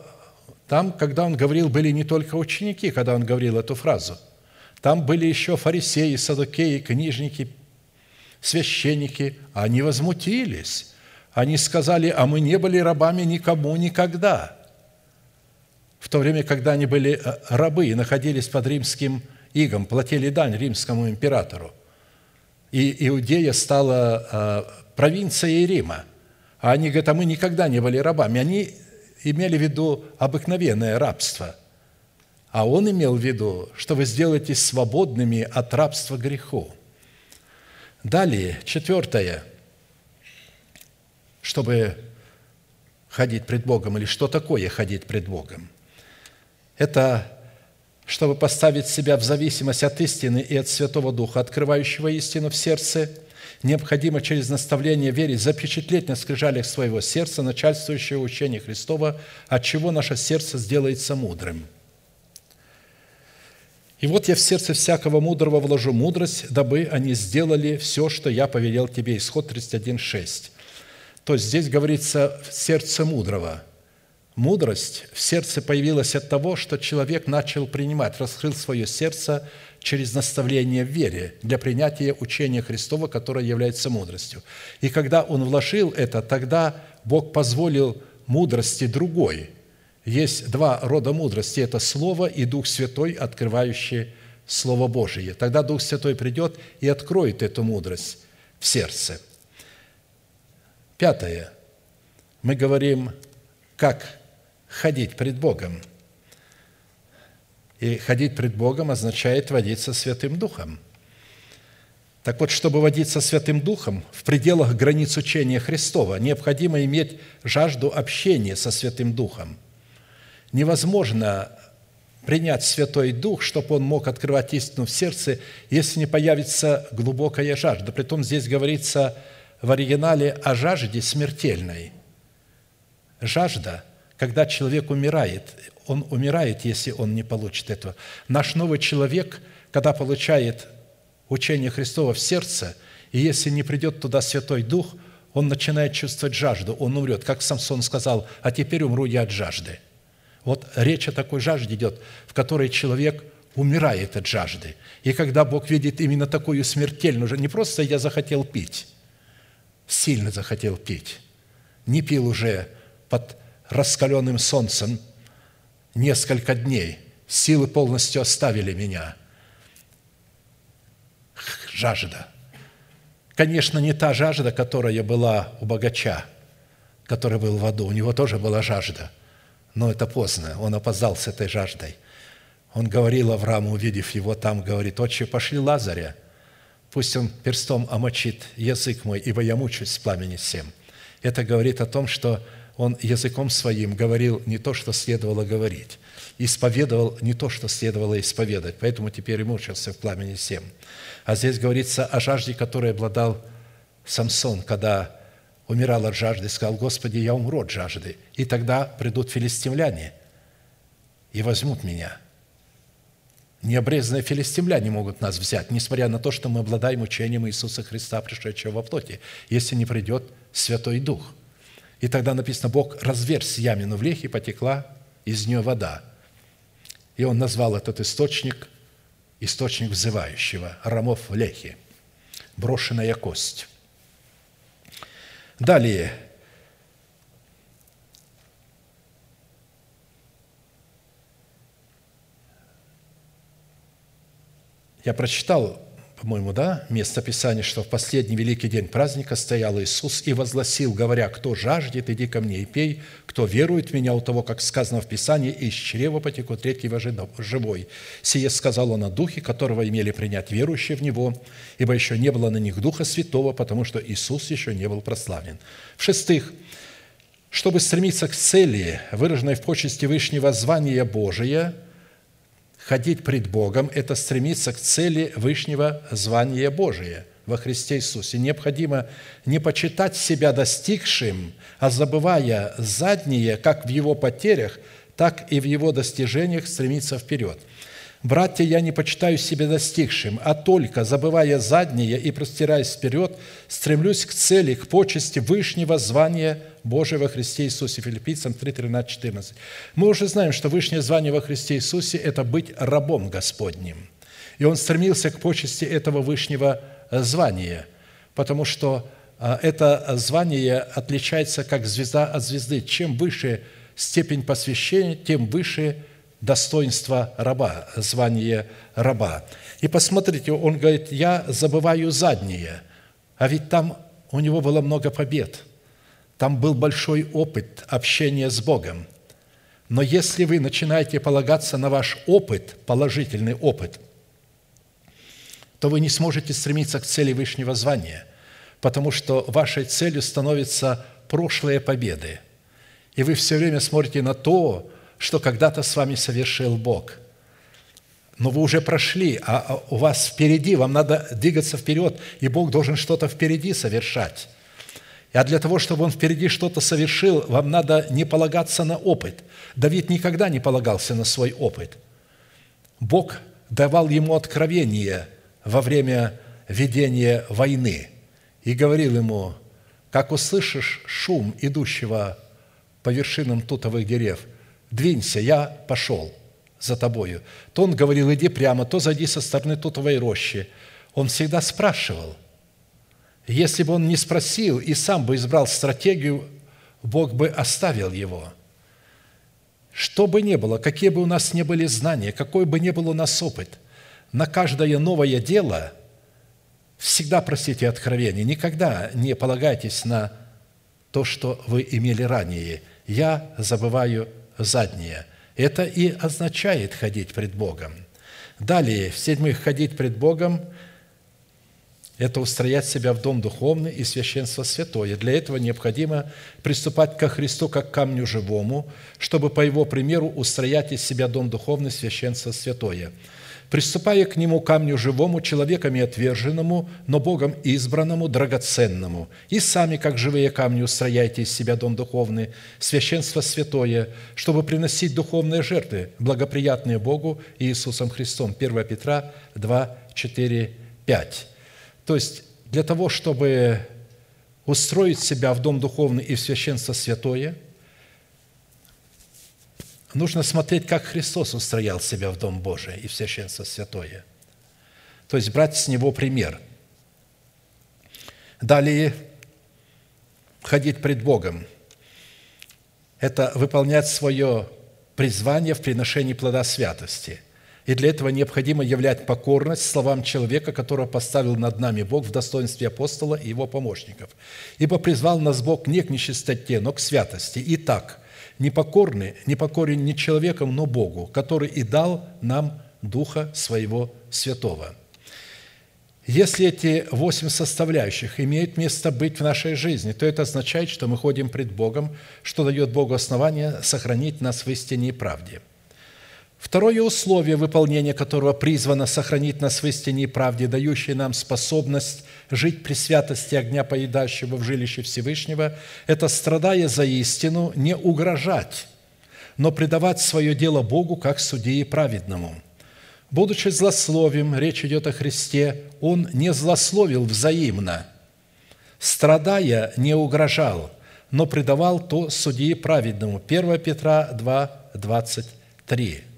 Там, когда он говорил, были не только ученики, когда он говорил эту фразу. Там были еще фарисеи, садокеи, книжники, священники. Они возмутились. Они сказали, а мы не были рабами никому никогда. В то время, когда они были э, рабы и находились под римским игом, платили дань римскому императору. И Иудея стала э, провинцией Рима. А они говорят, а мы никогда не были рабами. Они имели в виду обыкновенное рабство. А он имел в виду, что вы сделаетесь свободными от рабства греху. Далее, четвертое, чтобы ходить пред Богом, или что такое ходить пред Богом? Это чтобы поставить себя в зависимость от истины и от Святого Духа, открывающего истину в сердце – необходимо через наставление верить запечатлеть на скрижалях своего сердца начальствующее учение Христова, от чего наше сердце сделается мудрым. И вот я в сердце всякого мудрого вложу мудрость, дабы они сделали все, что я повелел тебе». Исход 31.6. То есть здесь говорится в сердце мудрого. Мудрость в сердце появилась от того, что человек начал принимать, раскрыл свое сердце через наставление в вере для принятия учения Христова, которое является мудростью. И когда он вложил это, тогда Бог позволил мудрости другой. Есть два рода мудрости – это Слово и Дух Святой, открывающий Слово Божие. Тогда Дух Святой придет и откроет эту мудрость в сердце. Пятое. Мы говорим, как ходить пред Богом – и ходить пред Богом означает водиться Святым Духом. Так вот, чтобы водиться Святым Духом в пределах границ учения Христова, необходимо иметь жажду общения со Святым Духом. Невозможно принять Святой Дух, чтобы Он мог открывать истину в сердце, если не появится глубокая жажда. Притом здесь говорится в оригинале о жажде смертельной. Жажда, когда человек умирает, он умирает, если он не получит этого. Наш новый человек, когда получает учение Христова в сердце, и если не придет туда Святой Дух, он начинает чувствовать жажду, он умрет. Как Самсон сказал, а теперь умру я от жажды. Вот речь о такой жажде идет, в которой человек умирает от жажды. И когда Бог видит именно такую смертельную, уже не просто я захотел пить, сильно захотел пить, не пил уже под раскаленным солнцем, несколько дней. Силы полностью оставили меня. Жажда. Конечно, не та жажда, которая была у богача, который был в аду. У него тоже была жажда. Но это поздно. Он опоздал с этой жаждой. Он говорил Аврааму, увидев его там, говорит, «Отче, пошли Лазаря, пусть он перстом омочит язык мой, ибо я мучусь с пламени всем». Это говорит о том, что он языком своим говорил не то, что следовало говорить, исповедовал не то, что следовало исповедать, поэтому теперь и мучился в пламени всем. А здесь говорится о жажде, которой обладал Самсон, когда умирал от жажды, сказал, «Господи, я умру от жажды». И тогда придут филистимляне и возьмут меня. Необрезанные филистимляне могут нас взять, несмотря на то, что мы обладаем учением Иисуса Христа, пришедшего во плоти, если не придет Святой Дух – и тогда написано, Бог разверз ямину в лехе, потекла из нее вода. И он назвал этот источник источник взывающего, Рамов в лехе, брошенная кость. Далее, я прочитал по-моему, да, место Писания, что в последний великий день праздника стоял Иисус и возгласил, говоря, «Кто жаждет, иди ко мне и пей, кто верует в Меня, у того, как сказано в Писании, из чрева потекут реки живой». Сие сказал Он о Духе, которого имели принять верующие в Него, ибо еще не было на них Духа Святого, потому что Иисус еще не был прославлен. В-шестых, чтобы стремиться к цели, выраженной в почести Вышнего звания Божия – ходить пред Богом – это стремиться к цели Вышнего звания Божия во Христе Иисусе. Необходимо не почитать себя достигшим, а забывая задние, как в его потерях, так и в его достижениях стремиться вперед. Братья, я не почитаю себя достигшим, а только, забывая заднее и простираясь вперед, стремлюсь к цели, к почести Вышнего звания Божьего во Христе Иисусе. Филиппийцам 3, 13, 14. Мы уже знаем, что Вышнее звание во Христе Иисусе – это быть рабом Господним. И он стремился к почести этого Вышнего звания, потому что а, это звание отличается как звезда от звезды. Чем выше степень посвящения, тем выше достоинство раба, звание раба. И посмотрите, он говорит, я забываю заднее, а ведь там у него было много побед, там был большой опыт общения с Богом. Но если вы начинаете полагаться на ваш опыт, положительный опыт, то вы не сможете стремиться к цели Вышнего звания, потому что вашей целью становятся прошлые победы. И вы все время смотрите на то, что когда-то с вами совершил Бог. Но вы уже прошли, а, а у вас впереди, вам надо двигаться вперед, и Бог должен что-то впереди совершать. А для того, чтобы Он впереди что-то совершил, вам надо не полагаться на опыт. Давид никогда не полагался на свой опыт. Бог давал ему откровение во время ведения войны и говорил ему, как услышишь шум идущего по вершинам тутовых дерев – двинься, я пошел за тобою. То он говорил, иди прямо, то зайди со стороны тутовой рощи. Он всегда спрашивал. Если бы он не спросил и сам бы избрал стратегию, Бог бы оставил его. Что бы ни было, какие бы у нас ни были знания, какой бы ни был у нас опыт, на каждое новое дело всегда просите откровения. Никогда не полагайтесь на то, что вы имели ранее. Я забываю заднее. Это и означает ходить пред Богом. Далее, в-седьмых, ходить пред Богом – это устроять себя в дом духовный и священство святое. Для этого необходимо приступать ко Христу как к камню живому, чтобы по Его примеру устроять из себя дом духовный, священство святое – приступая к нему камню живому, человеками отверженному, но Богом избранному, драгоценному, и сами, как живые камни, устрояйте из себя дом духовный, священство святое, чтобы приносить духовные жертвы, благоприятные Богу и Иисусом Христом». 1 Петра 2, 4, 5. То есть, для того, чтобы устроить себя в дом духовный и в священство святое – Нужно смотреть, как Христос устроял себя в Дом Божий и в священство святое. То есть брать с Него пример. Далее, ходить пред Богом – это выполнять свое призвание в приношении плода святости. И для этого необходимо являть покорность словам человека, которого поставил над нами Бог в достоинстве апостола и его помощников. Ибо призвал нас Бог не к нечистоте, но к святости. Итак, непокорны, непокорен не человеком, но Богу, который и дал нам Духа Своего Святого. Если эти восемь составляющих имеют место быть в нашей жизни, то это означает, что мы ходим пред Богом, что дает Богу основание сохранить нас в истине и правде – Второе условие, выполнения которого призвано сохранить нас в истине и правде, дающее нам способность жить при святости огня поедающего в жилище Всевышнего, это, страдая за истину, не угрожать, но предавать свое дело Богу как судье праведному. Будучи злословием, речь идет о Христе, Он не злословил взаимно, страдая, не угрожал, но предавал то судье праведному. 1 Петра 2, 23.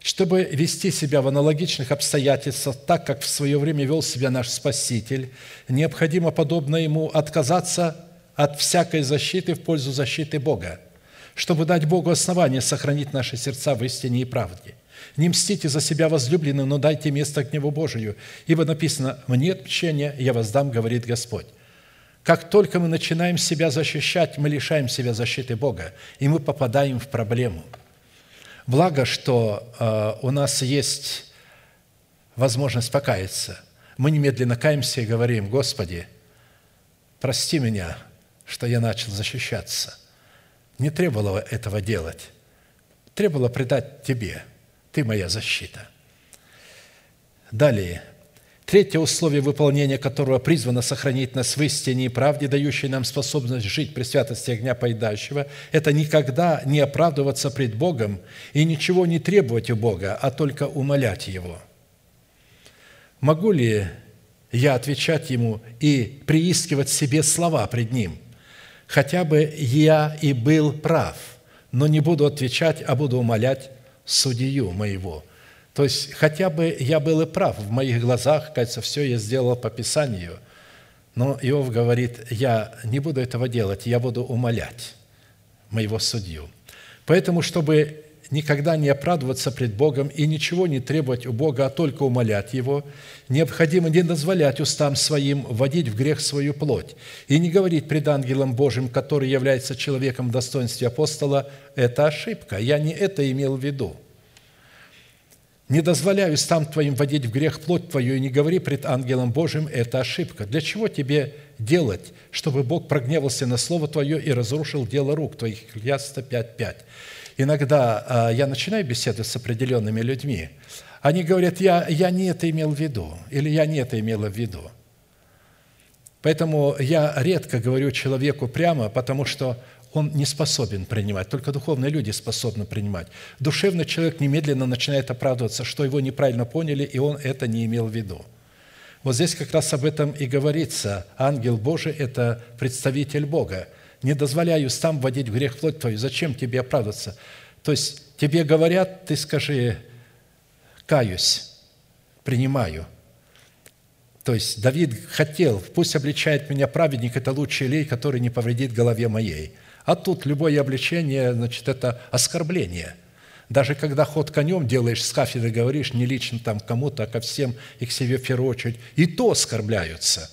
Чтобы вести себя в аналогичных обстоятельствах, так как в свое время вел себя наш Спаситель, необходимо, подобно Ему, отказаться от всякой защиты в пользу защиты Бога, чтобы дать Богу основание сохранить наши сердца в истине и правде. Не мстите за себя возлюбленным, но дайте место гневу Божию, ибо написано «Мне отмщение, я воздам, говорит Господь». Как только мы начинаем себя защищать, мы лишаем себя защиты Бога, и мы попадаем в проблему – Благо, что э, у нас есть возможность покаяться. Мы немедленно каемся и говорим, Господи, прости меня, что я начал защищаться. Не требовало этого делать. Требовало предать Тебе. Ты моя защита. Далее. Третье условие выполнения которого призвано сохранить нас в истине и правде, дающей нам способность жить при святости огня поедающего, это никогда не оправдываться пред Богом и ничего не требовать у Бога, а только умолять Его. Могу ли я отвечать Ему и приискивать себе слова пред Ним? Хотя бы я и был прав, но не буду отвечать, а буду умолять судью моего – то есть хотя бы я был и прав, в моих глазах, кажется, все я сделал по Писанию. Но Иов говорит, я не буду этого делать, я буду умолять моего судью. Поэтому, чтобы никогда не оправдываться пред Богом и ничего не требовать у Бога, а только умолять Его, необходимо не дозволять устам своим вводить в грех свою плоть и не говорить пред ангелом Божьим, который является человеком в достоинстве апостола, это ошибка. Я не это имел в виду – не дозволяю стам твоим водить в грех плоть твою, и не говори пред ангелом Божьим, это ошибка. Для чего тебе делать, чтобы Бог прогневался на Слово Твое и разрушил дело рук твоих? Илья 105.5. Иногда а, я начинаю беседовать с определенными людьми, они говорят, я, я не это имел в виду, или я не это имела в виду. Поэтому я редко говорю человеку прямо, потому что он не способен принимать. Только духовные люди способны принимать. Душевный человек немедленно начинает оправдываться, что его неправильно поняли, и он это не имел в виду. Вот здесь как раз об этом и говорится. Ангел Божий – это представитель Бога. Не дозволяю сам вводить в грех плоть твою. Зачем тебе оправдываться? То есть тебе говорят, ты скажи, каюсь, принимаю. То есть Давид хотел, пусть обличает меня праведник, это лучший лей, который не повредит голове моей – а тут любое обличение, значит, это оскорбление. Даже когда ход конем делаешь, с кафедры говоришь, не лично там кому-то, а ко всем и к себе в первую очередь, и то оскорбляются.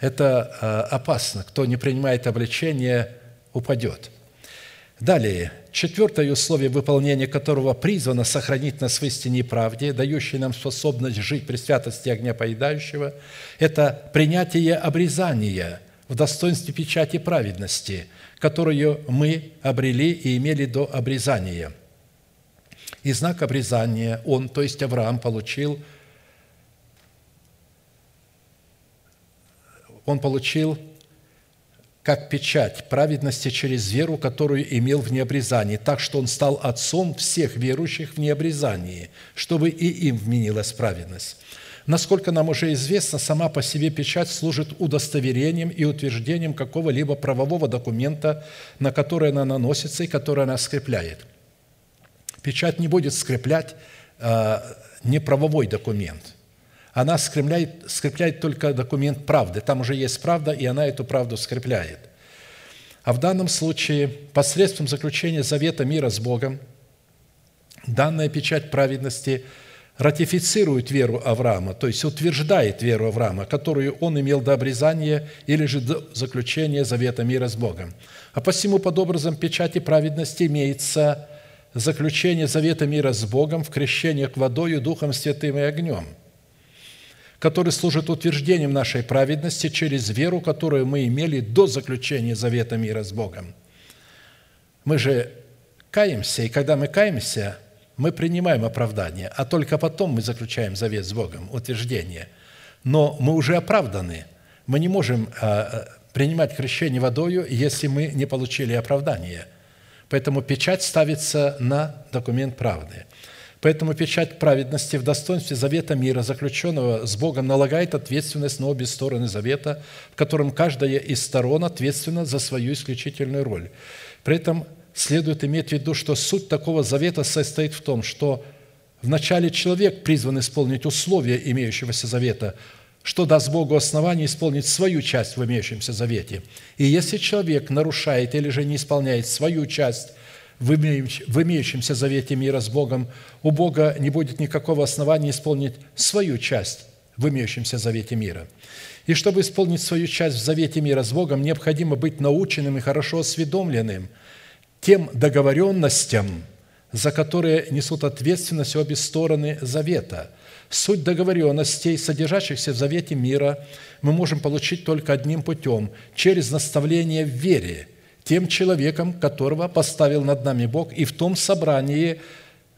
Это а, опасно. Кто не принимает обличение, упадет. Далее, четвертое условие, выполнения которого призвано сохранить нас в истине и правде, дающее нам способность жить при святости огня поедающего, это принятие обрезания – в достоинстве печати праведности, которую мы обрели и имели до обрезания. И знак обрезания он, то есть Авраам, получил, он получил как печать праведности через веру, которую имел в необрезании, так что он стал отцом всех верующих в необрезании, чтобы и им вменилась праведность. Насколько нам уже известно, сама по себе печать служит удостоверением и утверждением какого-либо правового документа, на который она наносится и который она скрепляет. Печать не будет скреплять э, неправовой документ. Она скрепляет, скрепляет только документ правды. Там уже есть правда, и она эту правду скрепляет. А в данном случае посредством заключения завета мира с Богом данная печать праведности – ратифицирует веру Авраама, то есть утверждает веру Авраама, которую он имел до обрезания или же до заключения завета мира с Богом. А посему под образом печати праведности имеется заключение завета мира с Богом в крещениях водою, Духом Святым и огнем, который служит утверждением нашей праведности через веру, которую мы имели до заключения завета мира с Богом. Мы же каемся, и когда мы каемся – мы принимаем оправдание, а только потом мы заключаем завет с Богом, утверждение. Но мы уже оправданы. Мы не можем а, а, принимать крещение водою, если мы не получили оправдание. Поэтому печать ставится на документ правды. Поэтому печать праведности в достоинстве завета мира, заключенного с Богом, налагает ответственность на обе стороны завета, в котором каждая из сторон ответственна за свою исключительную роль. При этом следует иметь в виду, что суть такого завета состоит в том, что вначале человек призван исполнить условия имеющегося завета, что даст Богу основание исполнить свою часть в имеющемся завете. И если человек нарушает или же не исполняет свою часть в имеющемся завете мира с Богом, у Бога не будет никакого основания исполнить свою часть в имеющемся завете мира. И чтобы исполнить свою часть в завете мира с Богом, необходимо быть наученным и хорошо осведомленным – тем договоренностям, за которые несут ответственность обе стороны завета. Суть договоренностей, содержащихся в завете мира, мы можем получить только одним путем – через наставление в вере, тем человеком, которого поставил над нами Бог, и в том собрании,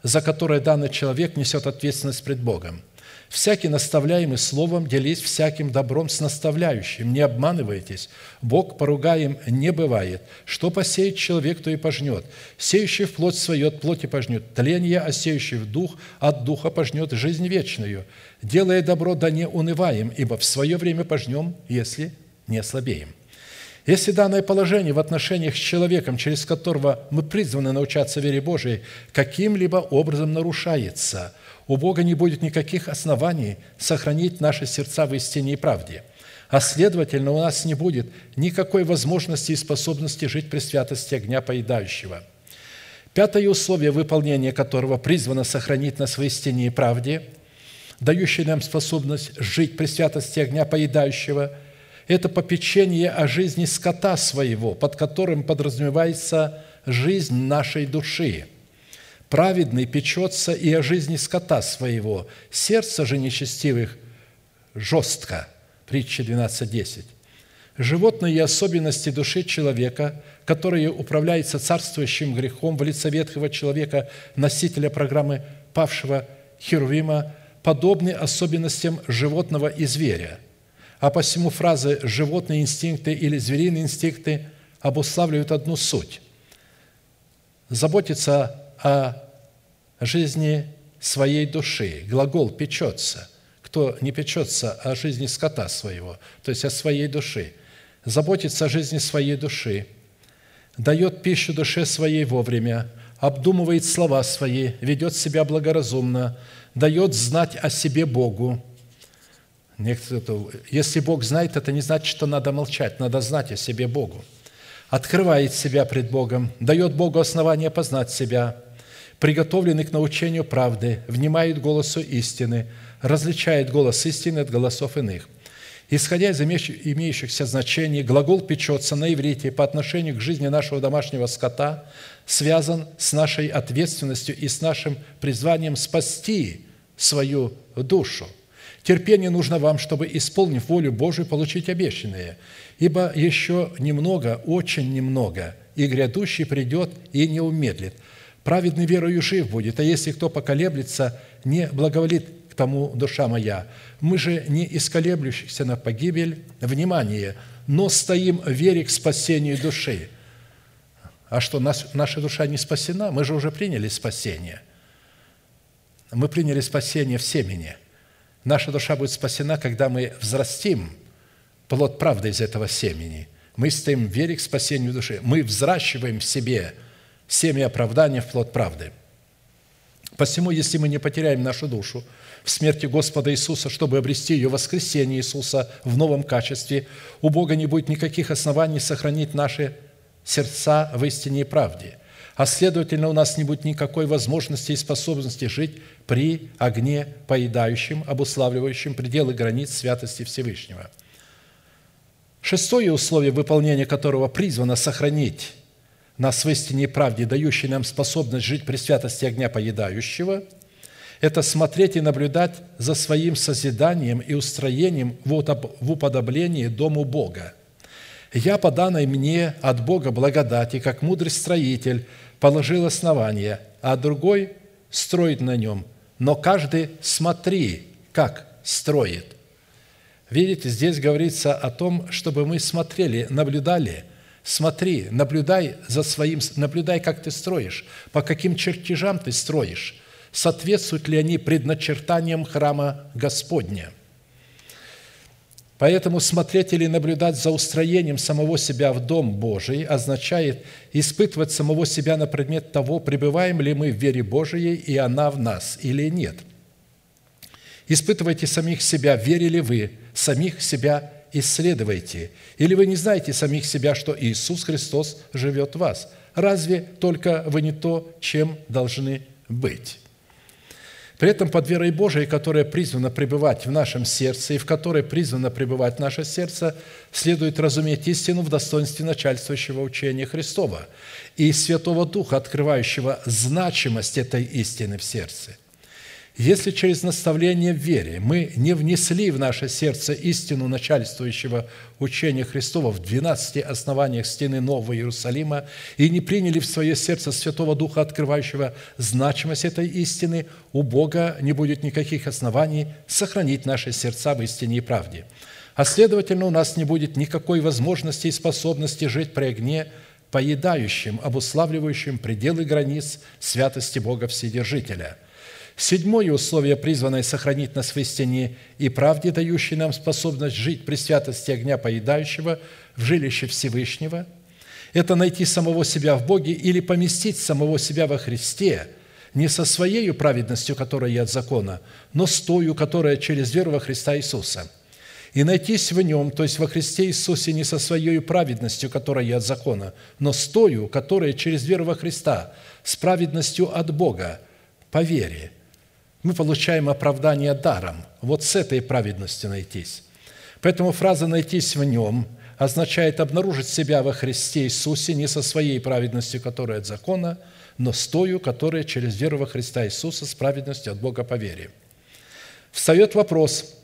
за которое данный человек несет ответственность пред Богом. Всякий наставляемый словом делись всяким добром с наставляющим. Не обманывайтесь. Бог поругаем не бывает. Что посеет человек, то и пожнет. Сеющий в плоть свою от плоти пожнет тление, а сеющий в дух от духа пожнет жизнь вечную. Делая добро, да не унываем, ибо в свое время пожнем, если не слабеем. Если данное положение в отношениях с человеком, через которого мы призваны научаться вере Божией, каким-либо образом нарушается – у Бога не будет никаких оснований сохранить наши сердца в истине и правде, а следовательно, у нас не будет никакой возможности и способности жить при святости огня поедающего. Пятое условие, выполнения которого призвано сохранить нас в истине и правде, дающее нам способность жить при святости огня поедающего – это попечение о жизни скота своего, под которым подразумевается жизнь нашей души – Праведный печется и о жизни скота своего, сердце же нечестивых жестко. Притча 12.10. Животные особенности души человека, которые управляются царствующим грехом в лице ветхого человека, носителя программы павшего Херувима, подобны особенностям животного и зверя. А посему фразы «животные инстинкты» или «звериные инстинкты» обуславливают одну суть – заботиться о жизни своей души. Глагол «печется». Кто не печется о жизни скота своего, то есть о своей души, заботится о жизни своей души, дает пищу душе своей вовремя, обдумывает слова свои, ведет себя благоразумно, дает знать о себе Богу. Если Бог знает, это не значит, что надо молчать, надо знать о себе Богу. Открывает себя пред Богом, дает Богу основание познать себя – приготовленный к научению правды, внимает голосу истины, различает голос истины от голосов иных. Исходя из имеющихся значений, глагол «печется» на иврите по отношению к жизни нашего домашнего скота связан с нашей ответственностью и с нашим призванием спасти свою душу. Терпение нужно вам, чтобы, исполнив волю Божию, получить обещанное. Ибо еще немного, очень немного, и грядущий придет и не умедлит – Праведный верою жив будет, а если кто поколеблется, не благоволит к тому душа моя. Мы же не исколеблющихся на погибель, внимание, но стоим в вере к спасению души. А что, наша душа не спасена? Мы же уже приняли спасение. Мы приняли спасение в семени. Наша душа будет спасена, когда мы взрастим плод правды из этого семени. Мы стоим в вере к спасению души. Мы взращиваем в себе – семя оправдания в плод правды. Посему, если мы не потеряем нашу душу в смерти Господа Иисуса, чтобы обрести ее воскресение Иисуса в новом качестве, у Бога не будет никаких оснований сохранить наши сердца в истине и правде. А следовательно, у нас не будет никакой возможности и способности жить при огне поедающем, обуславливающем пределы границ святости Всевышнего. Шестое условие, выполнения которого призвано сохранить нас в истине и правде, дающий нам способность жить при святости огня поедающего, это смотреть и наблюдать за своим созиданием и устроением в уподоблении Дому Бога. «Я по данной мне от Бога благодати, как мудрый строитель, положил основание, а другой строит на нем. Но каждый смотри, как строит». Видите, здесь говорится о том, чтобы мы смотрели, наблюдали – Смотри, наблюдай за своим, наблюдай, как ты строишь, по каким чертежам ты строишь, соответствуют ли они предначертаниям храма Господня. Поэтому смотреть или наблюдать за устроением самого себя в Дом Божий означает испытывать самого себя на предмет того, пребываем ли мы в вере Божией, и она в нас или нет. Испытывайте самих себя, верили вы, самих себя исследуйте. Или вы не знаете самих себя, что Иисус Христос живет в вас? Разве только вы не то, чем должны быть? При этом под верой Божией, которая призвана пребывать в нашем сердце и в которой призвано пребывать наше сердце, следует разуметь истину в достоинстве начальствующего учения Христова и Святого Духа, открывающего значимость этой истины в сердце – Если через наставление в вере мы не внесли в наше сердце истину начальствующего учения Христова в 12 основаниях стены Нового Иерусалима и не приняли в свое сердце Святого Духа, открывающего значимость этой истины, у Бога не будет никаких оснований сохранить наши сердца в истине и правде. А следовательно, у нас не будет никакой возможности и способности жить при огне, поедающим, обуславливающим пределы границ святости Бога Вседержителя – Седьмое условие, призванное сохранить нас в истине и правде, дающей нам способность жить при святости огня поедающего в жилище Всевышнего, это найти самого себя в Боге или поместить самого себя во Христе, не со своей праведностью, которая от закона, но с тою, которая через веру во Христа Иисуса. И найтись в Нем, то есть во Христе Иисусе, не со своей праведностью, которая от закона, но с тою, которая через веру во Христа, с праведностью от Бога, по вере – мы получаем оправдание даром. Вот с этой праведностью найтись. Поэтому фраза «найтись в Нем» означает обнаружить себя во Христе Иисусе не со своей праведностью, которая от закона, но с тою, которая через веру во Христа Иисуса с праведностью от Бога по вере. Встает вопрос,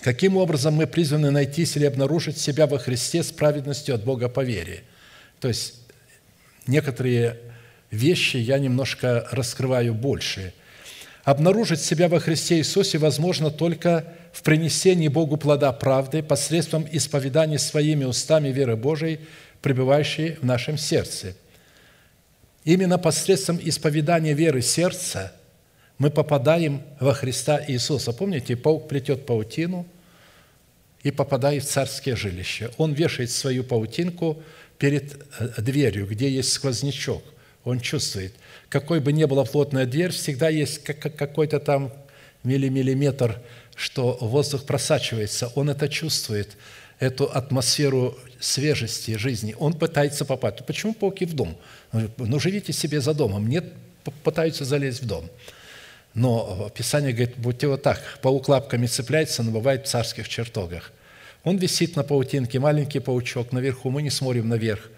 каким образом мы призваны найтись или обнаружить себя во Христе с праведностью от Бога по вере. То есть некоторые вещи я немножко раскрываю больше – Обнаружить себя во Христе Иисусе возможно только в принесении Богу плода правды посредством исповедания своими устами веры Божией, пребывающей в нашем сердце. Именно посредством исповедания веры сердца мы попадаем во Христа Иисуса. Помните, паук плетет паутину и попадает в царское жилище. Он вешает свою паутинку перед э, дверью, где есть сквознячок. Он чувствует, какой бы ни была плотная дверь, всегда есть какой-то там миллиметр, что воздух просачивается. Он это чувствует, эту атмосферу свежести жизни. Он пытается попасть. Почему пауки в дом? Ну, живите себе за домом. Нет, пытаются залезть в дом. Но Писание говорит, будьте вот так, паук лапками цепляется, но бывает в царских чертогах. Он висит на паутинке, маленький паучок наверху, мы не смотрим наверх.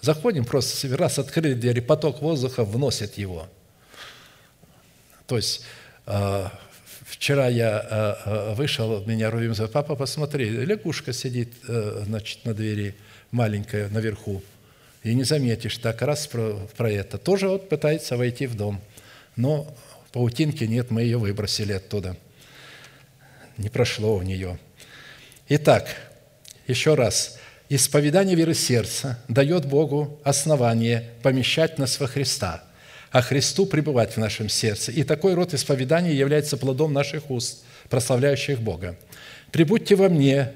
Заходим, просто раз открыли двери, поток воздуха вносит его. То есть э, вчера я э, э, вышел, меня Рувим говорит, папа, посмотри, лягушка сидит значит, на двери, маленькая, наверху, и не заметишь, так раз про, про это. Тоже вот пытается войти в дом, но паутинки нет, мы ее выбросили оттуда. Не прошло у нее. Итак, еще раз – Исповедание веры сердца дает Богу основание помещать нас во Христа, а Христу пребывать в нашем сердце. И такой род исповедания является плодом наших уст, прославляющих Бога. «Прибудьте во мне,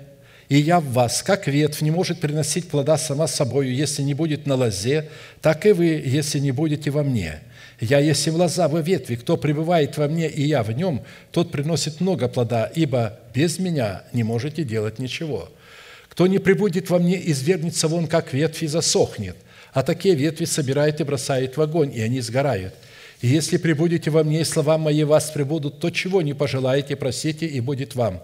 и я в вас, как ветвь не может приносить плода сама собою, если не будет на лозе, так и вы, если не будете во мне. Я если в лоза, вы ветви, кто пребывает во мне, и я в нем, тот приносит много плода, ибо без меня не можете делать ничего». Кто не прибудет во мне, извергнется вон, как ветви, засохнет. А такие ветви собирает и бросает в огонь, и они сгорают. И если прибудете во мне, и слова мои вас прибудут, то чего не пожелаете, просите, и будет вам.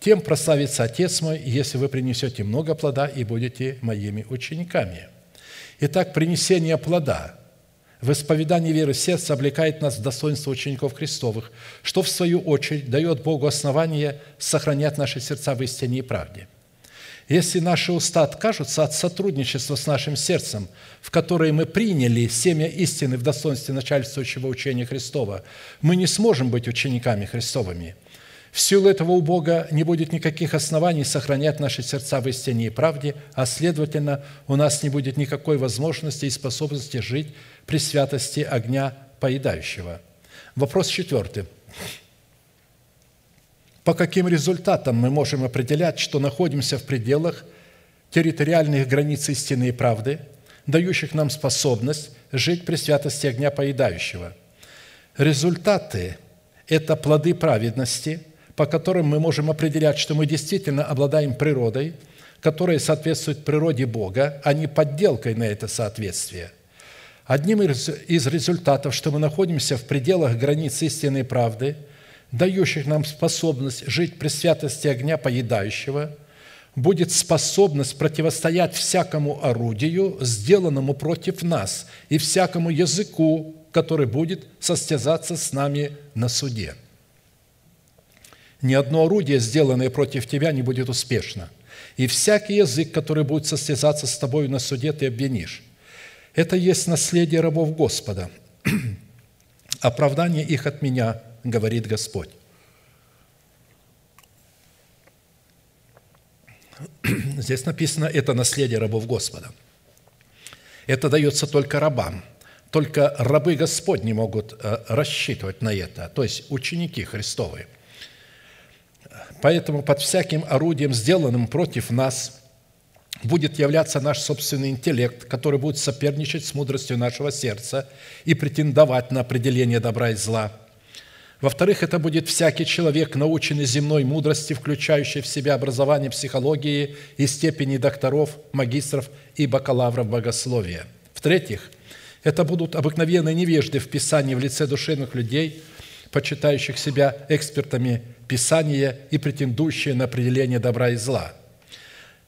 Тем прославится Отец мой, если вы принесете много плода и будете моими учениками». Итак, принесение плода в исповедании веры сердца облекает нас в достоинство учеников Христовых, что, в свою очередь, дает Богу основание сохранять наши сердца в истине и правде – если наши уста откажутся от сотрудничества с нашим сердцем, в которое мы приняли семя истины в достоинстве начальствующего учения Христова, мы не сможем быть учениками Христовыми. В силу этого у Бога не будет никаких оснований сохранять наши сердца в истине и правде, а следовательно, у нас не будет никакой возможности и способности жить при святости огня поедающего. Вопрос четвертый. По каким результатам мы можем определять, что находимся в пределах территориальных границ истины и правды, дающих нам способность жить при святости огня поедающего? Результаты – это плоды праведности, по которым мы можем определять, что мы действительно обладаем природой, которая соответствует природе Бога, а не подделкой на это соответствие. Одним из результатов, что мы находимся в пределах границ истины и правды – дающих нам способность жить при святости огня поедающего, будет способность противостоять всякому орудию, сделанному против нас, и всякому языку, который будет состязаться с нами на суде. Ни одно орудие, сделанное против тебя, не будет успешно. И всякий язык, который будет состязаться с тобой на суде, ты обвинишь. Это есть наследие рабов Господа. Оправдание их от меня, говорит Господь. Здесь написано, это наследие рабов Господа. Это дается только рабам. Только рабы Господни могут э, рассчитывать на это, то есть ученики Христовы. Поэтому под всяким орудием, сделанным против нас, будет являться наш собственный интеллект, который будет соперничать с мудростью нашего сердца и претендовать на определение добра и зла – во-вторых, это будет всякий человек, наученный земной мудрости, включающий в себя образование психологии и степени докторов, магистров и бакалавров богословия. В-третьих, это будут обыкновенные невежды в Писании в лице душевных людей, почитающих себя экспертами Писания и претендующие на определение добра и зла.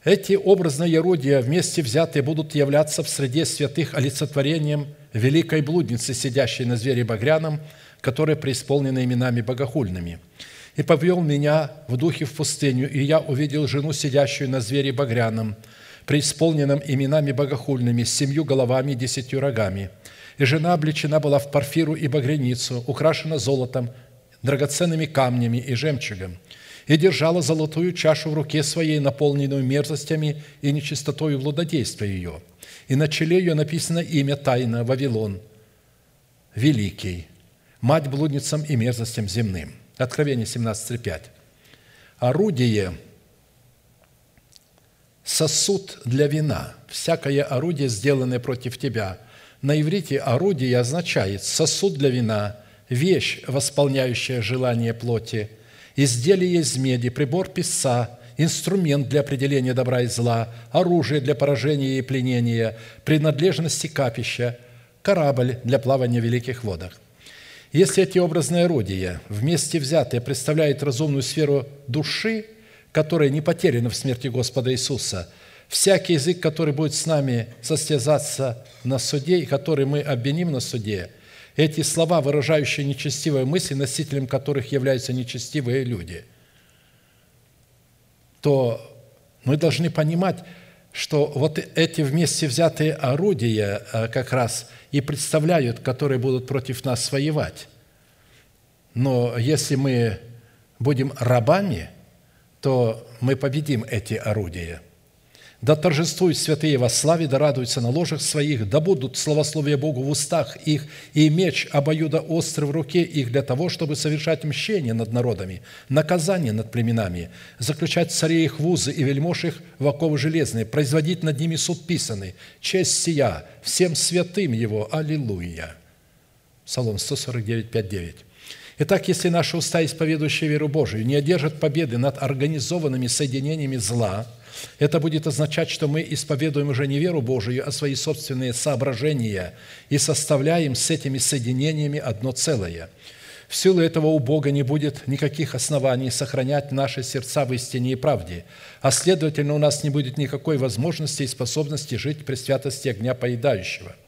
Эти образные орудия вместе взятые будут являться в среде святых олицетворением великой блудницы, сидящей на звере багряном – которые преисполнены именами богохульными. И повел меня в духе в пустыню, и я увидел жену, сидящую на звере багряном, преисполненном именами богохульными, с семью головами и десятью рогами. И жена облечена была в парфиру и багряницу, украшена золотом, драгоценными камнями и жемчугом, и держала золотую чашу в руке своей, наполненную мерзостями и нечистотою блудодейства ее. И на челе ее написано имя тайна Вавилон, Великий, мать блудницам и мерзостям земным». Откровение 17.5. Орудие – сосуд для вина, всякое орудие, сделанное против тебя. На иврите орудие означает сосуд для вина, вещь, восполняющая желание плоти, изделие из меди, прибор писца, инструмент для определения добра и зла, оружие для поражения и пленения, принадлежности капища, корабль для плавания в великих водах – если эти образные орудия, вместе взятые, представляют разумную сферу души, которая не потеряна в смерти Господа Иисуса, всякий язык, который будет с нами состязаться на суде и который мы обвиним на суде, эти слова, выражающие нечестивые мысли, носителем которых являются нечестивые люди, то мы должны понимать, что вот эти вместе взятые орудия э, как раз и представляют, которые будут против нас воевать. Но если мы будем рабами, то мы победим эти орудия – да торжествуют святые во славе, да радуются на ложах своих, да будут славословие Богу в устах их, и меч обоюда острый в руке их для того, чтобы совершать мщение над народами, наказание над племенами, заключать царей их в узы и вельмож их в оковы железные, производить над ними суд писанный, честь сия, всем святым его, аллилуйя». Псалом 149, 5, 9. Итак, если наши уста, исповедующие веру Божию, не одержат победы над организованными соединениями зла – это будет означать, что мы исповедуем уже не веру Божию, а свои собственные соображения и составляем с этими соединениями одно целое. В силу этого у Бога не будет никаких оснований сохранять наши сердца в истине и правде, а следовательно, у нас не будет никакой возможности и способности жить при святости огня поедающего –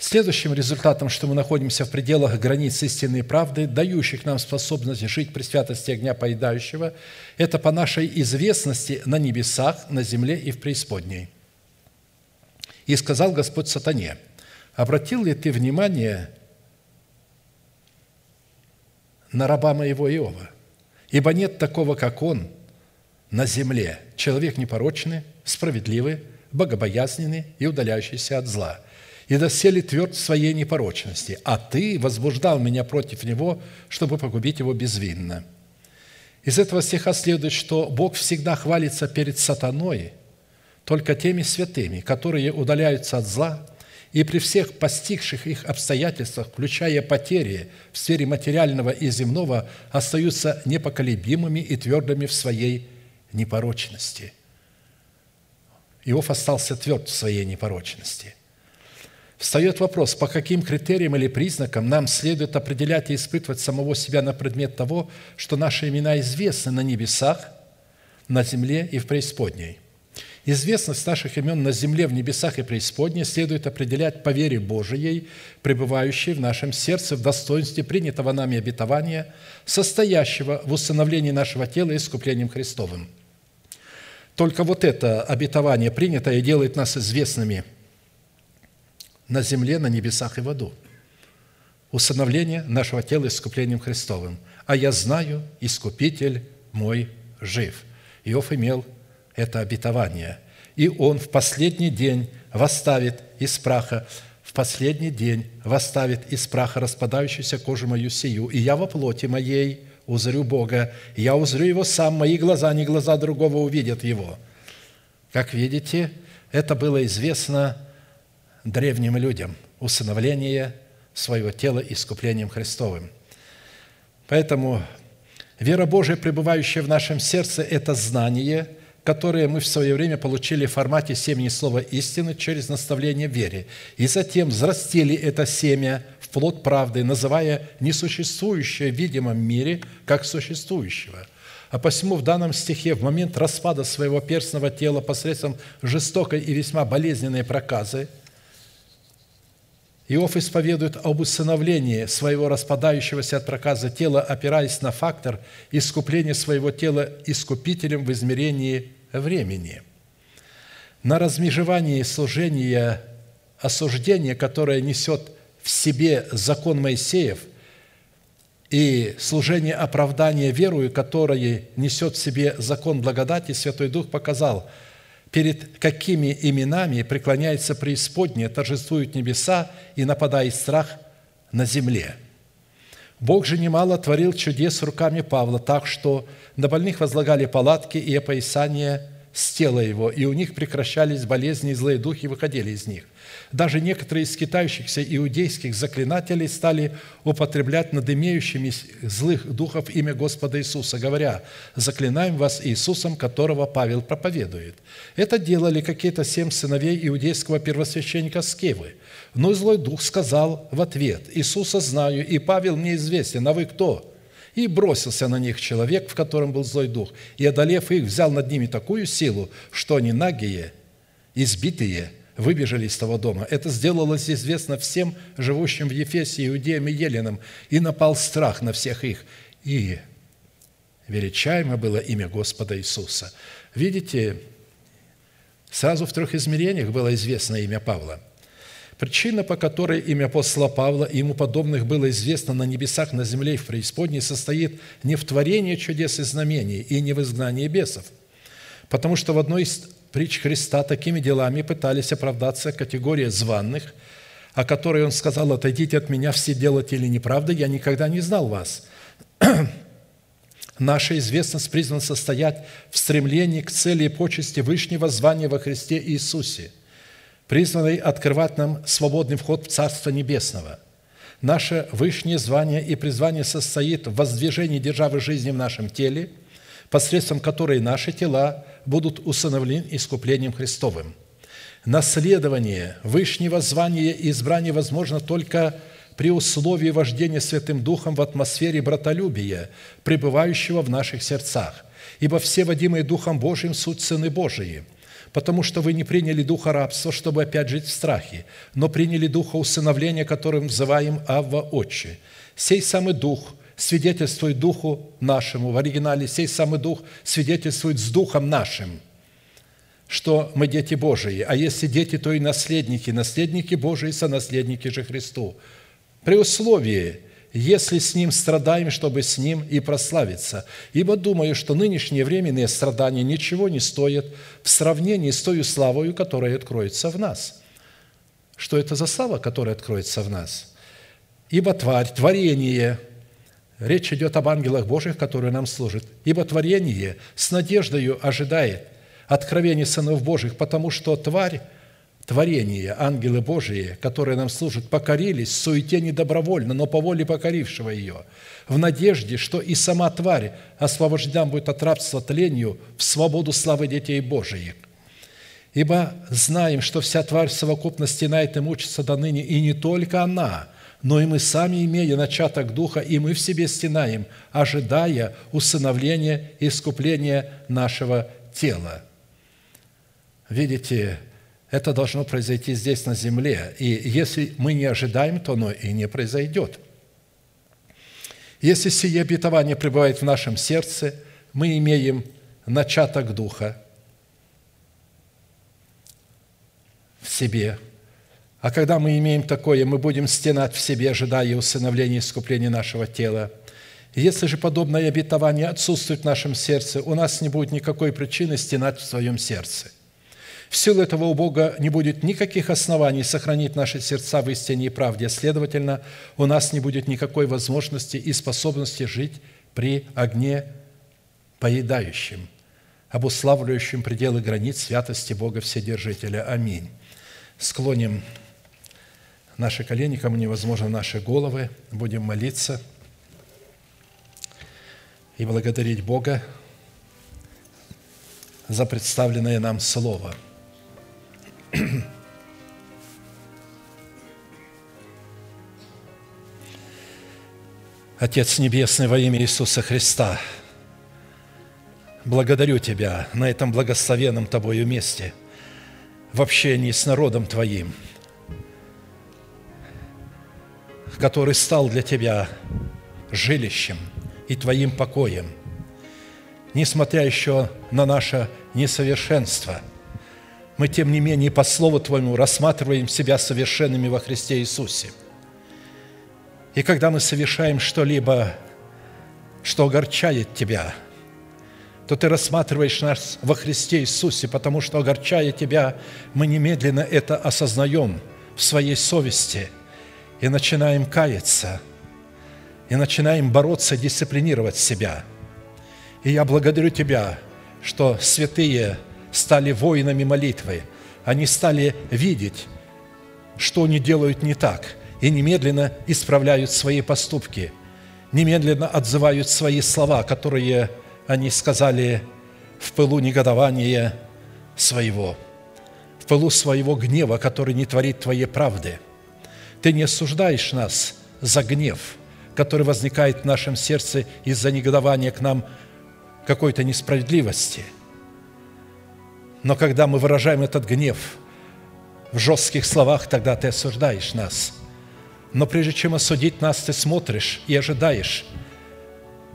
Следующим результатом, что мы находимся в пределах границ истинной правды, дающих нам способность жить при святости огня поедающего, это по нашей известности на небесах, на земле и в преисподней. И сказал Господь сатане, обратил ли ты внимание на раба моего Иова? Ибо нет такого, как он на земле, человек непорочный, справедливый, богобоязненный и удаляющийся от зла – и досели тверд в своей непорочности, а ты возбуждал меня против него, чтобы погубить его безвинно». Из этого стиха следует, что Бог всегда хвалится перед сатаной только теми святыми, которые удаляются от зла и при всех постигших их обстоятельствах, включая потери в сфере материального и земного, остаются непоколебимыми и твердыми в своей непорочности. Иов остался тверд в своей непорочности. Встает вопрос, по каким критериям или признакам нам следует определять и испытывать самого себя на предмет того, что наши имена известны на небесах, на земле и в преисподней. Известность наших имен на земле, в небесах и преисподней следует определять по вере Божией, пребывающей в нашем сердце в достоинстве принятого нами обетования, состоящего в усыновлении нашего тела искуплением Христовым. Только вот это обетование принятое делает нас известными на земле, на небесах и в аду. Усыновление нашего тела искуплением Христовым. А я знаю, Искупитель мой жив. Иов имел это обетование. И он в последний день восставит из праха, в последний день восставит из праха распадающуюся кожу мою сию, и я во плоти моей узрю Бога, я узрю Его сам, мои глаза, не глаза другого увидят Его». Как видите, это было известно древним людям, усыновление своего тела искуплением Христовым. Поэтому вера Божия, пребывающая в нашем сердце, это знание – которые мы в свое время получили в формате семени слова истины через наставление в вере, и затем взрастили это семя в плод правды, называя несуществующее в видимом мире как существующего. А посему в данном стихе в момент распада своего перстного тела посредством жестокой и весьма болезненной проказы Иов исповедует об усыновлении своего распадающегося от проказа тела, опираясь на фактор искупления своего тела искупителем в измерении времени. На размежевании служения осуждения, которое несет в себе закон Моисеев, и служение оправдания верою, которое несет в себе закон благодати, Святой Дух показал, перед какими именами преклоняется преисподняя, торжествуют небеса и нападает страх на земле – Бог же немало творил чудес руками Павла, так что на больных возлагали палатки и опоясание с тела его, и у них прекращались болезни, и злые духи выходили из них. Даже некоторые из скитающихся иудейских заклинателей стали употреблять над имеющими злых духов имя Господа Иисуса, говоря, «Заклинаем вас Иисусом, которого Павел проповедует». Это делали какие-то семь сыновей иудейского первосвященника Скевы. Но злой дух сказал в ответ, «Иисуса знаю, и Павел мне известен, а вы кто?» И бросился на них человек, в котором был злой дух, и, одолев их, взял над ними такую силу, что они нагие, избитые, выбежали из того дома. Это сделалось известно всем живущим в Ефесе, Иудеям и Еленам, и напал страх на всех их. И величаемо было имя Господа Иисуса. Видите, сразу в трех измерениях было известно имя Павла – Причина, по которой имя апостола Павла и ему подобных было известно на небесах, на земле и в преисподней, состоит не в творении чудес и знамений и не в изгнании бесов, потому что в одной из притч Христа такими делами пытались оправдаться категория званных, о которой Он сказал, «Отойдите от меня, все делатели неправды, я никогда не знал вас». Наша известность призвана состоять в стремлении к цели и почести Вышнего звания во Христе Иисусе – призванный открывать нам свободный вход в Царство Небесного. Наше высшее звание и призвание состоит в воздвижении державы жизни в нашем теле, посредством которой наши тела будут усыновлены искуплением Христовым. Наследование высшего звания и избрания возможно только при условии вождения Святым Духом в атмосфере братолюбия, пребывающего в наших сердцах. Ибо все водимые Духом Божиим суть Сыны Божии – потому что вы не приняли духа рабства, чтобы опять жить в страхе, но приняли духа усыновления, которым называем Авва Отче. Сей самый дух свидетельствует духу нашему, в оригинале сей самый дух свидетельствует с духом нашим, что мы дети Божии, а если дети, то и наследники, наследники Божии, сонаследники же Христу. При условии, если с Ним страдаем, чтобы с Ним и прославиться. Ибо думаю, что нынешние временные страдания ничего не стоят в сравнении с той славою, которая откроется в нас. Что это за слава, которая откроется в нас? Ибо тварь, творение, речь идет об ангелах Божьих, которые нам служат, ибо творение с надеждою ожидает откровения сынов Божьих, потому что тварь творение, ангелы Божии, которые нам служат, покорились суете недобровольно, но по воле покорившего ее, в надежде, что и сама тварь освобождена будет от рабства тлению в свободу славы детей Божиих. Ибо знаем, что вся тварь в совокупности на этом мучится до ныне, и не только она, но и мы сами, имея начаток Духа, и мы в себе стенаем, ожидая усыновления и искупления нашего тела – Видите, это должно произойти здесь, на земле. И если мы не ожидаем, то оно и не произойдет. Если сие обетование пребывает в нашем сердце, мы имеем начаток Духа в себе. А когда мы имеем такое, мы будем стенать в себе, ожидая усыновления и искупления нашего тела. Если же подобное обетование отсутствует в нашем сердце, у нас не будет никакой причины стенать в своем сердце. В силу этого у Бога не будет никаких оснований сохранить наши сердца в истине и правде. Следовательно, у нас не будет никакой возможности и способности жить при огне поедающем, обуславливающем пределы границ святости Бога Вседержителя. Аминь. Склоним наши колени, кому невозможно наши головы, будем молиться и благодарить Бога за представленное нам Слово – Отец Небесный, во имя Иисуса Христа, благодарю Тебя на этом благословенном Тобою месте, в общении с народом Твоим, который стал для Тебя жилищем и Твоим покоем, несмотря еще на наше несовершенство – мы, тем не менее, по Слову Твоему рассматриваем себя совершенными во Христе Иисусе. И когда мы совершаем что-либо, что огорчает Тебя, то Ты рассматриваешь нас во Христе Иисусе, потому что, огорчая Тебя, мы немедленно это осознаем в своей совести и начинаем каяться, и начинаем бороться, дисциплинировать себя. И я благодарю Тебя, что святые – стали воинами молитвы. Они стали видеть, что они делают не так, и немедленно исправляют свои поступки, немедленно отзывают свои слова, которые они сказали в пылу негодования своего, в пылу своего гнева, который не творит Твоей правды. Ты не осуждаешь нас за гнев, который возникает в нашем сердце из-за негодования к нам какой-то несправедливости – но когда мы выражаем этот гнев в жестких словах, тогда ты осуждаешь нас. Но прежде чем осудить нас, ты смотришь и ожидаешь,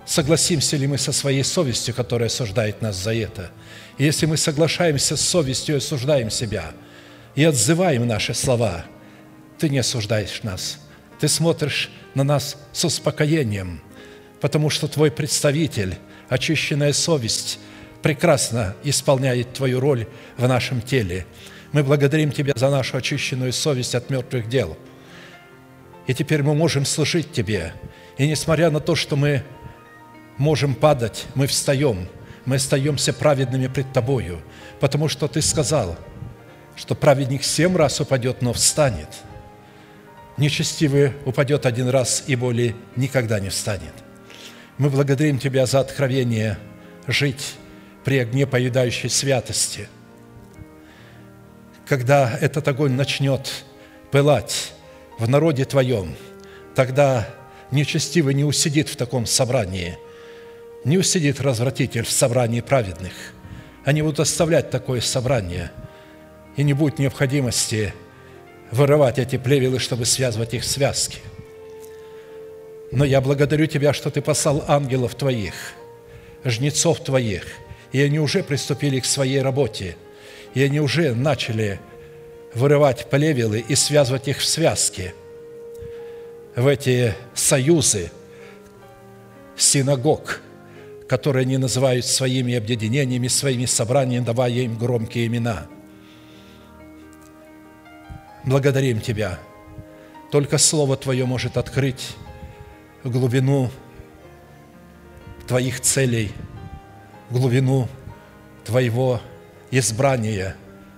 согласимся ли мы со своей совестью, которая осуждает нас за это. И если мы соглашаемся с совестью и осуждаем себя, и отзываем наши слова, ты не осуждаешь нас. Ты смотришь на нас с успокоением, потому что твой представитель, очищенная совесть – прекрасно исполняет Твою роль в нашем теле. Мы благодарим Тебя за нашу очищенную совесть от мертвых дел. И теперь мы можем служить Тебе. И несмотря на то, что мы можем падать, мы встаем, мы остаемся праведными пред Тобою, потому что Ты сказал, что праведник семь раз упадет, но встанет. Нечестивый упадет один раз и более никогда не встанет. Мы благодарим Тебя за откровение жить при огне поедающей святости. Когда этот огонь начнет пылать в народе Твоем, тогда нечестивый не усидит в таком собрании, не усидит развратитель в собрании праведных. Они будут оставлять такое собрание, и не будет необходимости вырывать эти плевелы, чтобы связывать их связки. Но я благодарю Тебя, что Ты послал ангелов Твоих, жнецов Твоих – и они уже приступили к своей работе, и они уже начали вырывать плевелы и связывать их в связки, в эти союзы синагог, которые они называют своими объединениями, своими собраниями, давая им громкие имена. Благодарим Тебя. Только Слово Твое может открыть глубину Твоих целей – глубину Твоего избрания,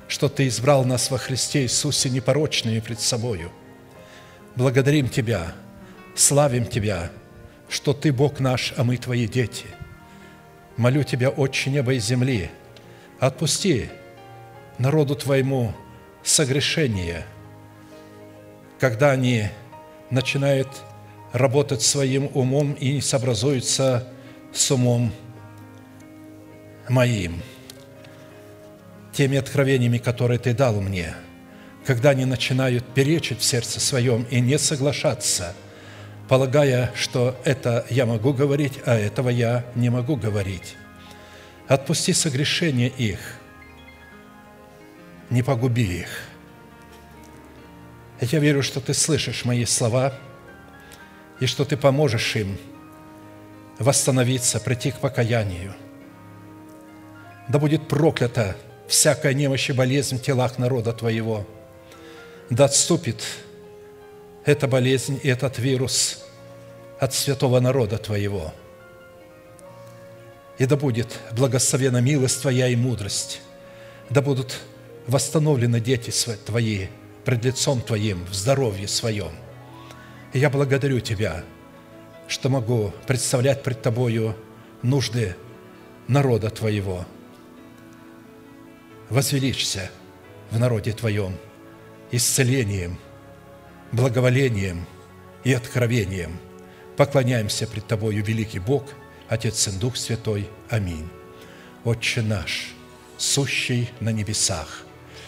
что Ты избрал нас во Христе Иисусе непорочными пред Собою. Благодарим Тебя, славим Тебя, что Ты Бог наш, а мы Твои дети. Молю Тебя, Отче неба и земли, отпусти народу Твоему согрешение, когда они начинают работать своим умом и сообразуются с умом моим. теми откровениями, которые Ты дал мне, когда они начинают перечить в сердце своем и не соглашаться, полагая, что это я могу говорить, а этого я не могу говорить. Отпусти согрешение их, не погуби их. Я верю, что Ты слышишь мои слова и что Ты поможешь им восстановиться, прийти к покаянию. Да будет проклята всякая немощь и болезнь в телах народа Твоего. Да отступит эта болезнь и этот вирус от святого народа Твоего. И да будет благословена милость Твоя и мудрость. Да будут восстановлены дети Твои пред лицом Твоим в здоровье своем. И я благодарю Тебя, что могу представлять пред Тобою нужды народа Твоего – возвеличься в народе Твоем исцелением, благоволением и откровением. Поклоняемся пред Тобою, великий Бог, Отец и Дух Святой. Аминь. Отче наш, сущий на небесах,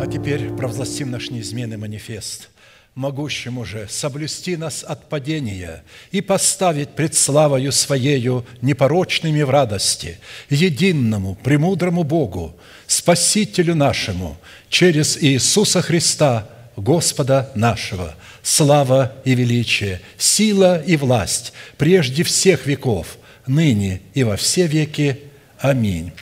А теперь провозгласим наш неизменный манифест – могущему же соблюсти нас от падения и поставить пред славою Своею непорочными в радости, единому, премудрому Богу, Спасителю нашему, через Иисуса Христа, Господа нашего, слава и величие, сила и власть прежде всех веков, ныне и во все веки. Аминь.